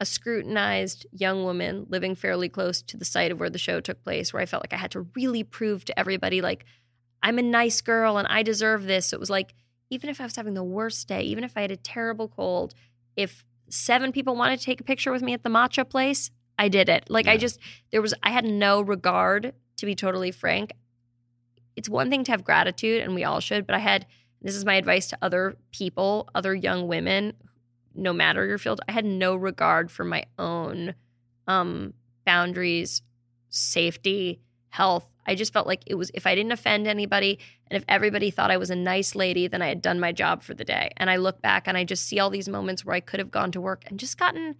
[SPEAKER 3] a scrutinized young woman living fairly close to the site of where the show took place, where I felt like I had to really prove to everybody, like, I'm a nice girl and I deserve this. So it was like, even if I was having the worst day, even if I had a terrible cold, if seven people wanted to take a picture with me at the matcha place, I did it. Like, I just, there was, I had no regard, to be totally frank. It's one thing to have gratitude, and we all should, but I had, this is my advice to other people, other young women, no matter your field, I had no regard for my own um, boundaries, safety, health. I just felt like it was if I didn't offend anybody and if everybody thought I was a nice lady, then I had done my job for the day. And I look back and I just see all these moments where I could have gone to work and just gotten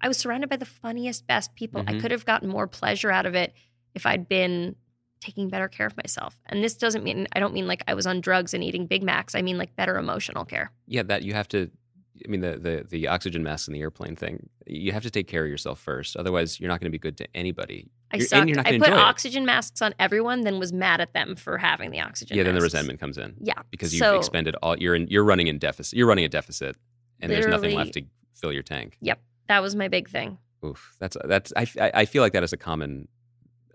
[SPEAKER 3] I was surrounded by the funniest, best people. I
[SPEAKER 2] Mhm.
[SPEAKER 3] could have gotten more pleasure out of it if I'd been taking better care of myself. And this doesn't mean I don't mean like I was on drugs and eating Big Macs. I mean like better emotional care.
[SPEAKER 2] yeah, that you have to. I mean, the the the oxygen mask and the airplane thing. You have to take care of yourself first. Otherwise, you're not going to be good to anybody.
[SPEAKER 3] I sucked. I put
[SPEAKER 2] it.
[SPEAKER 3] oxygen masks on everyone, then was mad at them for having the oxygen.
[SPEAKER 2] yeah, then the resentment comes in
[SPEAKER 3] Yeah,
[SPEAKER 2] because you've
[SPEAKER 3] So-
[SPEAKER 2] expended all. You're in. You're running in deficit. You're running a deficit, and there's nothing left to fill your tank.
[SPEAKER 3] Yep, that was my big thing.
[SPEAKER 2] Oof, that's that's. I, I I feel like that is a common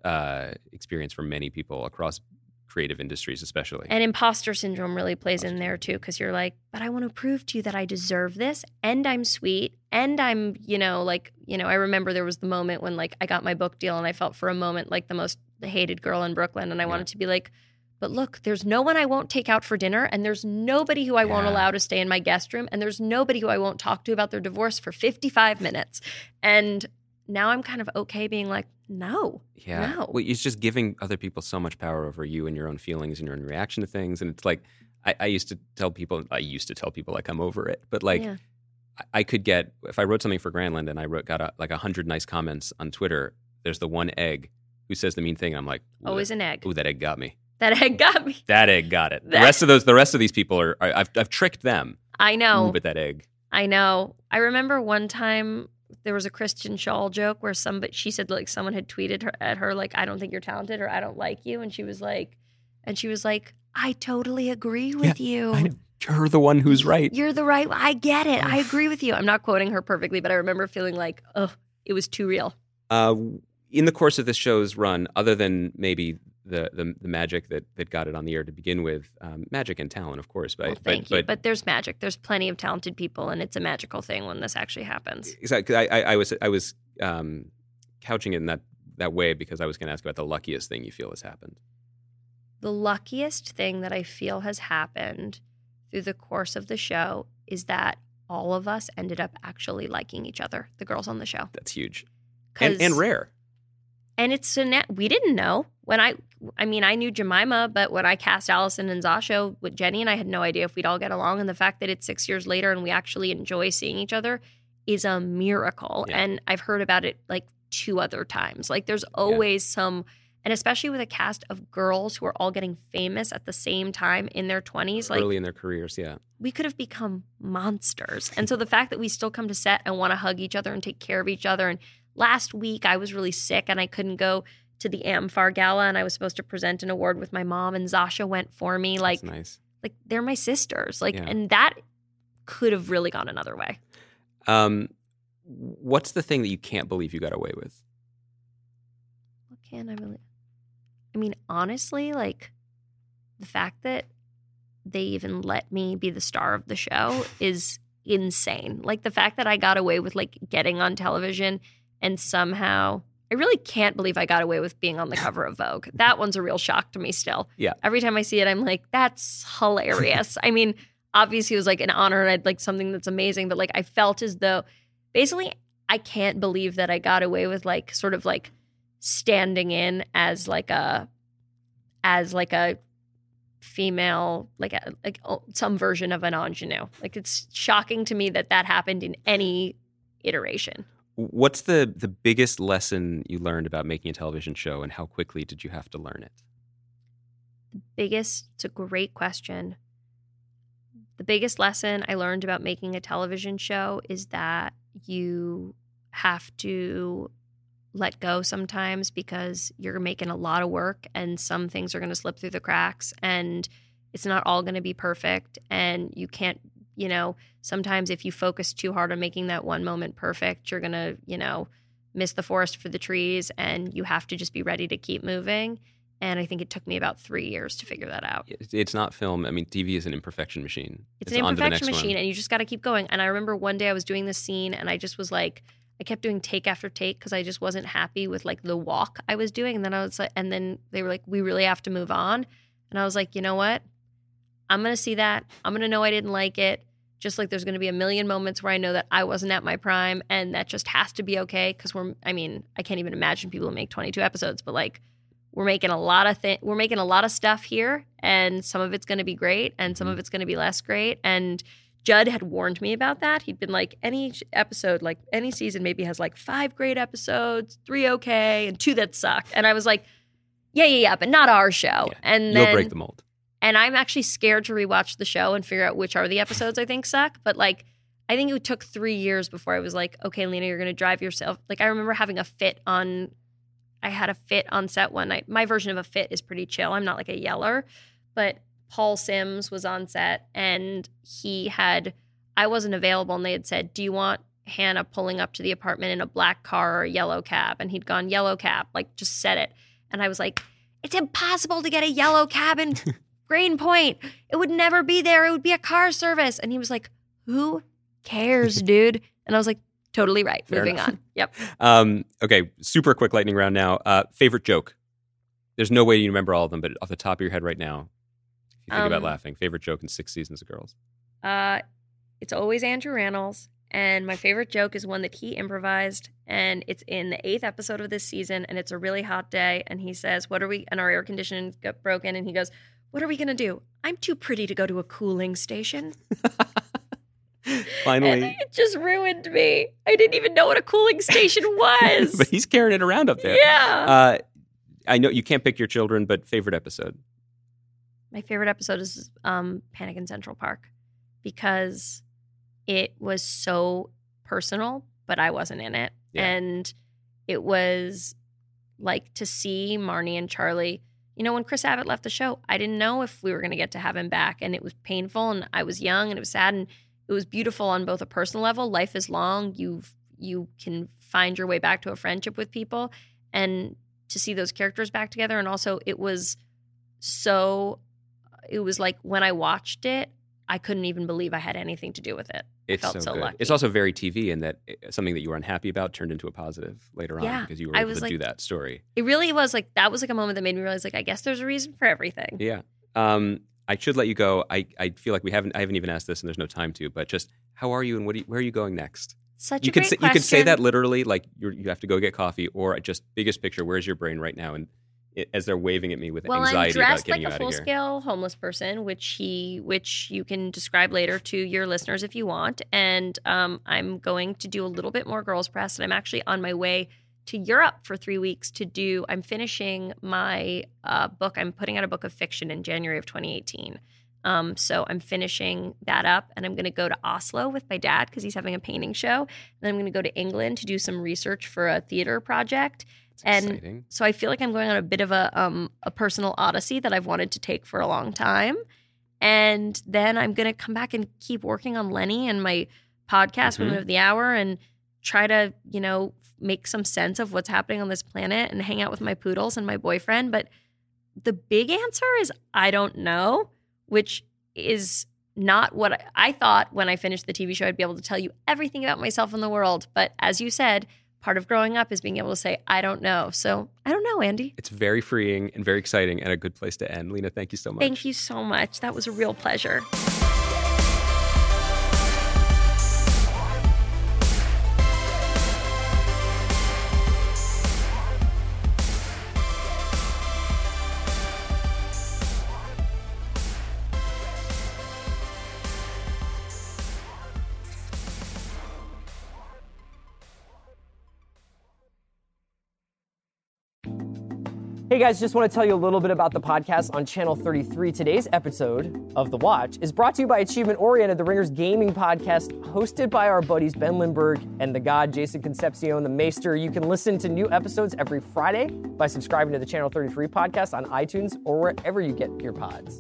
[SPEAKER 2] uh, experience for many people across creative industries, especially.
[SPEAKER 3] And imposter syndrome really plays in there too, because you're like, but I want to prove to you that I deserve this, and I'm sweet, and I'm, you know, like, you know, I remember there was the moment when like I got my book deal, and I felt for a moment like the most hated girl in Brooklyn, and I
[SPEAKER 2] Yeah.
[SPEAKER 3] wanted to be like, but look, there's no one I won't take out for dinner, and there's nobody who I won't allow to stay in my guest room, and there's nobody who I won't talk to about their divorce for 55 minutes, and now I'm kind of okay being like, no,
[SPEAKER 2] Yeah.
[SPEAKER 3] No.
[SPEAKER 2] Well, it's just giving other people so much power over you and your own feelings and your own reaction to things. And it's like, I, I used to tell people, I used to tell people like I'm over it, but like
[SPEAKER 3] Yeah.
[SPEAKER 2] I, I could get, if I wrote something for Grantland and I wrote, got a, like a hundred nice comments on Twitter, there's the one egg who says the mean thing. And I'm like, oh,
[SPEAKER 3] always
[SPEAKER 2] that,
[SPEAKER 3] an egg.
[SPEAKER 2] ooh, that egg got me.
[SPEAKER 3] That egg got me.
[SPEAKER 2] That egg got it. The rest of those, the rest of these people are, are I've, I've tricked them.
[SPEAKER 3] I know.
[SPEAKER 2] Ooh, but that egg.
[SPEAKER 3] I know. I remember one time there was a Kristen Schaal joke where somebody she said like someone had tweeted her at her like I don't think you're talented or I don't like you and she was like and she was like I totally agree with you.
[SPEAKER 2] You're the one who's right.
[SPEAKER 3] You're the right I get it. I agree with you. I'm not quoting her perfectly but I remember feeling like oh it was too real.
[SPEAKER 2] Uh, in the course of this show's run, other than maybe the the, the magic that, that got it on the air to begin with, um, magic and talent, of course. But
[SPEAKER 3] Well, thank
[SPEAKER 2] but,
[SPEAKER 3] you. But there's magic. There's plenty of talented people and it's a magical thing when this actually happens.
[SPEAKER 2] exactly, I, I, I was I was um, couching it in that that way because I was going to ask about the luckiest thing you feel has happened.
[SPEAKER 3] The luckiest thing that I feel has happened through the course of the show is that all of us ended up actually liking each other, the girls on the show.
[SPEAKER 2] That's huge and, and rare.
[SPEAKER 3] And it's so na- we didn't know when I, I mean, I knew Jemima, but when I cast Allison and Zosia with Jenni, and I had no idea if we'd all get along. And the fact that it's six years later and we actually enjoy seeing each other is a miracle.
[SPEAKER 2] Yeah.
[SPEAKER 3] And I've heard about it like two other times. Like there's always some, and especially with a cast of girls who are all getting famous at the same time in their 20s, like
[SPEAKER 2] early in their careers. Yeah,
[SPEAKER 3] we could have become monsters. And so the fact that we still come to set and want to hug each other and take care of each other. And last week I was really sick and I couldn't go to the amfAR gala and I was supposed to present an award with my mom and Zosia went for me. Like
[SPEAKER 2] that's nice.
[SPEAKER 3] like they're my sisters. Like
[SPEAKER 2] Yeah.
[SPEAKER 3] and that could have really gone another way.
[SPEAKER 2] Um, what's the thing that you can't believe you got away with?
[SPEAKER 3] What can I really I mean, honestly, like the fact that they even let me be the star of the show is insane. Like the fact that I got away with like getting on television and somehow I really can't believe I got away with being on the cover of Vogue. That one's a real shock to me still.
[SPEAKER 2] Yeah.
[SPEAKER 3] Every time I see it, I'm like, that's hilarious. I mean, obviously it was like an honor and I'd like something that's amazing, but like I felt as though basically I can't believe that I got away with like sort of like standing in as like a as like a female, like a, like some version of an ingenue. Like it's shocking to me that that happened in any iteration.
[SPEAKER 2] What's the the biggest lesson you learned about making a television show, and how quickly did you have to learn it?
[SPEAKER 3] The biggest, it's a great question. The biggest lesson I learned about making a television show is that you have to let go sometimes because you're making a lot of work and some things are going to slip through the cracks and it's not all going to be perfect and you can't you know sometimes if you focus too hard on making that one moment perfect you're going to you know miss the forest for the trees and you have to just be ready to keep moving and i think it took me about three years to figure that out
[SPEAKER 2] It's not film. I mean, TV is an imperfection machine.
[SPEAKER 3] it's, an
[SPEAKER 2] to the
[SPEAKER 3] imperfection
[SPEAKER 2] next one.
[SPEAKER 3] machine and you just got to keep going and i remember one day i was doing this scene and i just was like i kept doing take after take because i just wasn't happy with like the walk i was doing and then i was like and then they were like we really have to move on and i was like you know what? I'm gonna see that. I'm gonna know i didn't like it just like there's gonna be a million moments where i know that i wasn't at my prime and that just has to be okay because we're i mean i can't even imagine people who make 22 episodes but like we're making a lot of thi- we're making a lot of stuff here and some of it's going to be great and some of mm-hmm. it's going to be less great and Judd had warned me about that. He'd been like, any episode, like any season, maybe has like five great episodes, three okay, and two that suck. And I was like, yeah, yeah, yeah, but not our show.
[SPEAKER 2] Yeah.
[SPEAKER 3] And
[SPEAKER 2] You'll
[SPEAKER 3] then,
[SPEAKER 2] break the mold.
[SPEAKER 3] and I'm actually scared to rewatch the show and figure out which are the episodes I think suck. But like, I think it took three years before I was like, okay, Lena, you're going to drive yourself. Like, I remember having a fit on, I had a fit on set one night. My version of a fit is pretty chill. I'm not like a yeller, but Paul Simms was on set and he had, I wasn't available and they had said, do you want Hannah pulling up to the apartment in a black car or a yellow cab? And he'd gone, yellow cab, like just said it. And I was like, it's impossible to get a yellow cab in Greenpoint. It would never be there. It would be a car service. And he was like, who cares, dude? And I was like, totally right.
[SPEAKER 2] Fair
[SPEAKER 3] Moving
[SPEAKER 2] enough.
[SPEAKER 3] on. Yep.
[SPEAKER 2] Um, okay, super quick lightning round now. Uh, favorite joke? There's no way you remember all of them, but off the top of your head right now, if you think about
[SPEAKER 3] Um,
[SPEAKER 2] laughing, favorite joke in six seasons of Girls.
[SPEAKER 3] Uh, it's always Andrew Rannells. And my favorite joke is one that he improvised. And it's in the eighth episode of this season. And it's a really hot day. And he says, What are we? And our air conditioning got broken. And he goes, What are we going to do? I'm too pretty to go to a cooling station. And
[SPEAKER 2] Finally,
[SPEAKER 3] it just ruined me. I didn't even know what a cooling station was.
[SPEAKER 2] but he's carrying it around up there.
[SPEAKER 3] yeah.
[SPEAKER 2] Uh, I know you can't pick your children, but favorite episode.
[SPEAKER 3] My favorite episode is um, Panic in Central Park because it was so personal, but I wasn't in it.
[SPEAKER 2] Yeah.
[SPEAKER 3] And it was like to see Marnie and Charlie. You know, when Chris Abbott left the show, I didn't know if we were going to get to have him back. And it was painful and I was young and it was sad. And it was beautiful on both a personal level. Life is long. You've, you can find your way back to a friendship with people. And to see those characters back together. And also, it was so it was like when I watched it, I couldn't even believe I had anything to do with it.
[SPEAKER 2] It's
[SPEAKER 3] felt
[SPEAKER 2] so,
[SPEAKER 3] so lucky.
[SPEAKER 2] It's also very TV in that uh, something that you were unhappy about turned into a positive later on
[SPEAKER 3] Yeah,
[SPEAKER 2] because you were able to
[SPEAKER 3] like-
[SPEAKER 2] do that story.
[SPEAKER 3] It really was like that was like a moment that made me realize like I guess there's a reason for everything.
[SPEAKER 2] Yeah. Um, I should let you go. I, I feel like we haven't I haven't even asked this and there's no time to, but just how are you and what do you, where are you going next?
[SPEAKER 3] Such
[SPEAKER 2] you
[SPEAKER 3] a
[SPEAKER 2] could
[SPEAKER 3] great
[SPEAKER 2] say,
[SPEAKER 3] question.
[SPEAKER 2] you could say that literally like you're, you have to go get coffee or just biggest picture where's your brain right now and as they're waving at me with
[SPEAKER 3] well, I'm
[SPEAKER 2] anxiety about
[SPEAKER 3] dressed
[SPEAKER 2] getting
[SPEAKER 3] like a full scale homeless person, which he, which you can describe later to your listeners if you want. And um, I'm going to do a little bit more girls press, and I'm actually on my way to Europe for three weeks to do. I'm finishing my uh, book. I'm putting out a book of fiction in January of 2018. Um, so I'm finishing that up, and I'm going to go to Oslo with my dad because he's having a painting show. And then I'm going to go to England to do some research for a theater project.
[SPEAKER 2] It's
[SPEAKER 3] and-
[SPEAKER 2] exciting.
[SPEAKER 3] So I feel like I'm going on a bit of a um a personal odyssey that I've wanted to take for a long time. And then I'm going to come back and keep working on Lenny and my podcast
[SPEAKER 2] Mhm.
[SPEAKER 3] Women of the Hour and try to, you know, make some sense of what's happening on this planet and hang out with my poodles and my boyfriend, but the big answer is I don't know, which is not what I, I thought when I finished the TV show I'd be able to tell you everything about myself in the world, but as you said, part of growing up is being able to say, I don't know. So I don't know, Andy.
[SPEAKER 2] It's very freeing and very exciting and a good place to end. Lena, thank you so much.
[SPEAKER 3] Thank you so much. That was a real pleasure.
[SPEAKER 4] Hey guys, just want to tell you a little bit about the podcast on Channel 33. Today's episode of The Watch is brought to you by Achievement Oriented, the Ringers gaming podcast, hosted by our buddies Ben Lindbergh and the God Jason Concepcion, the Maester. You can listen to new episodes every Friday by subscribing to the Channel 33 podcast on iTunes or wherever you get your pods.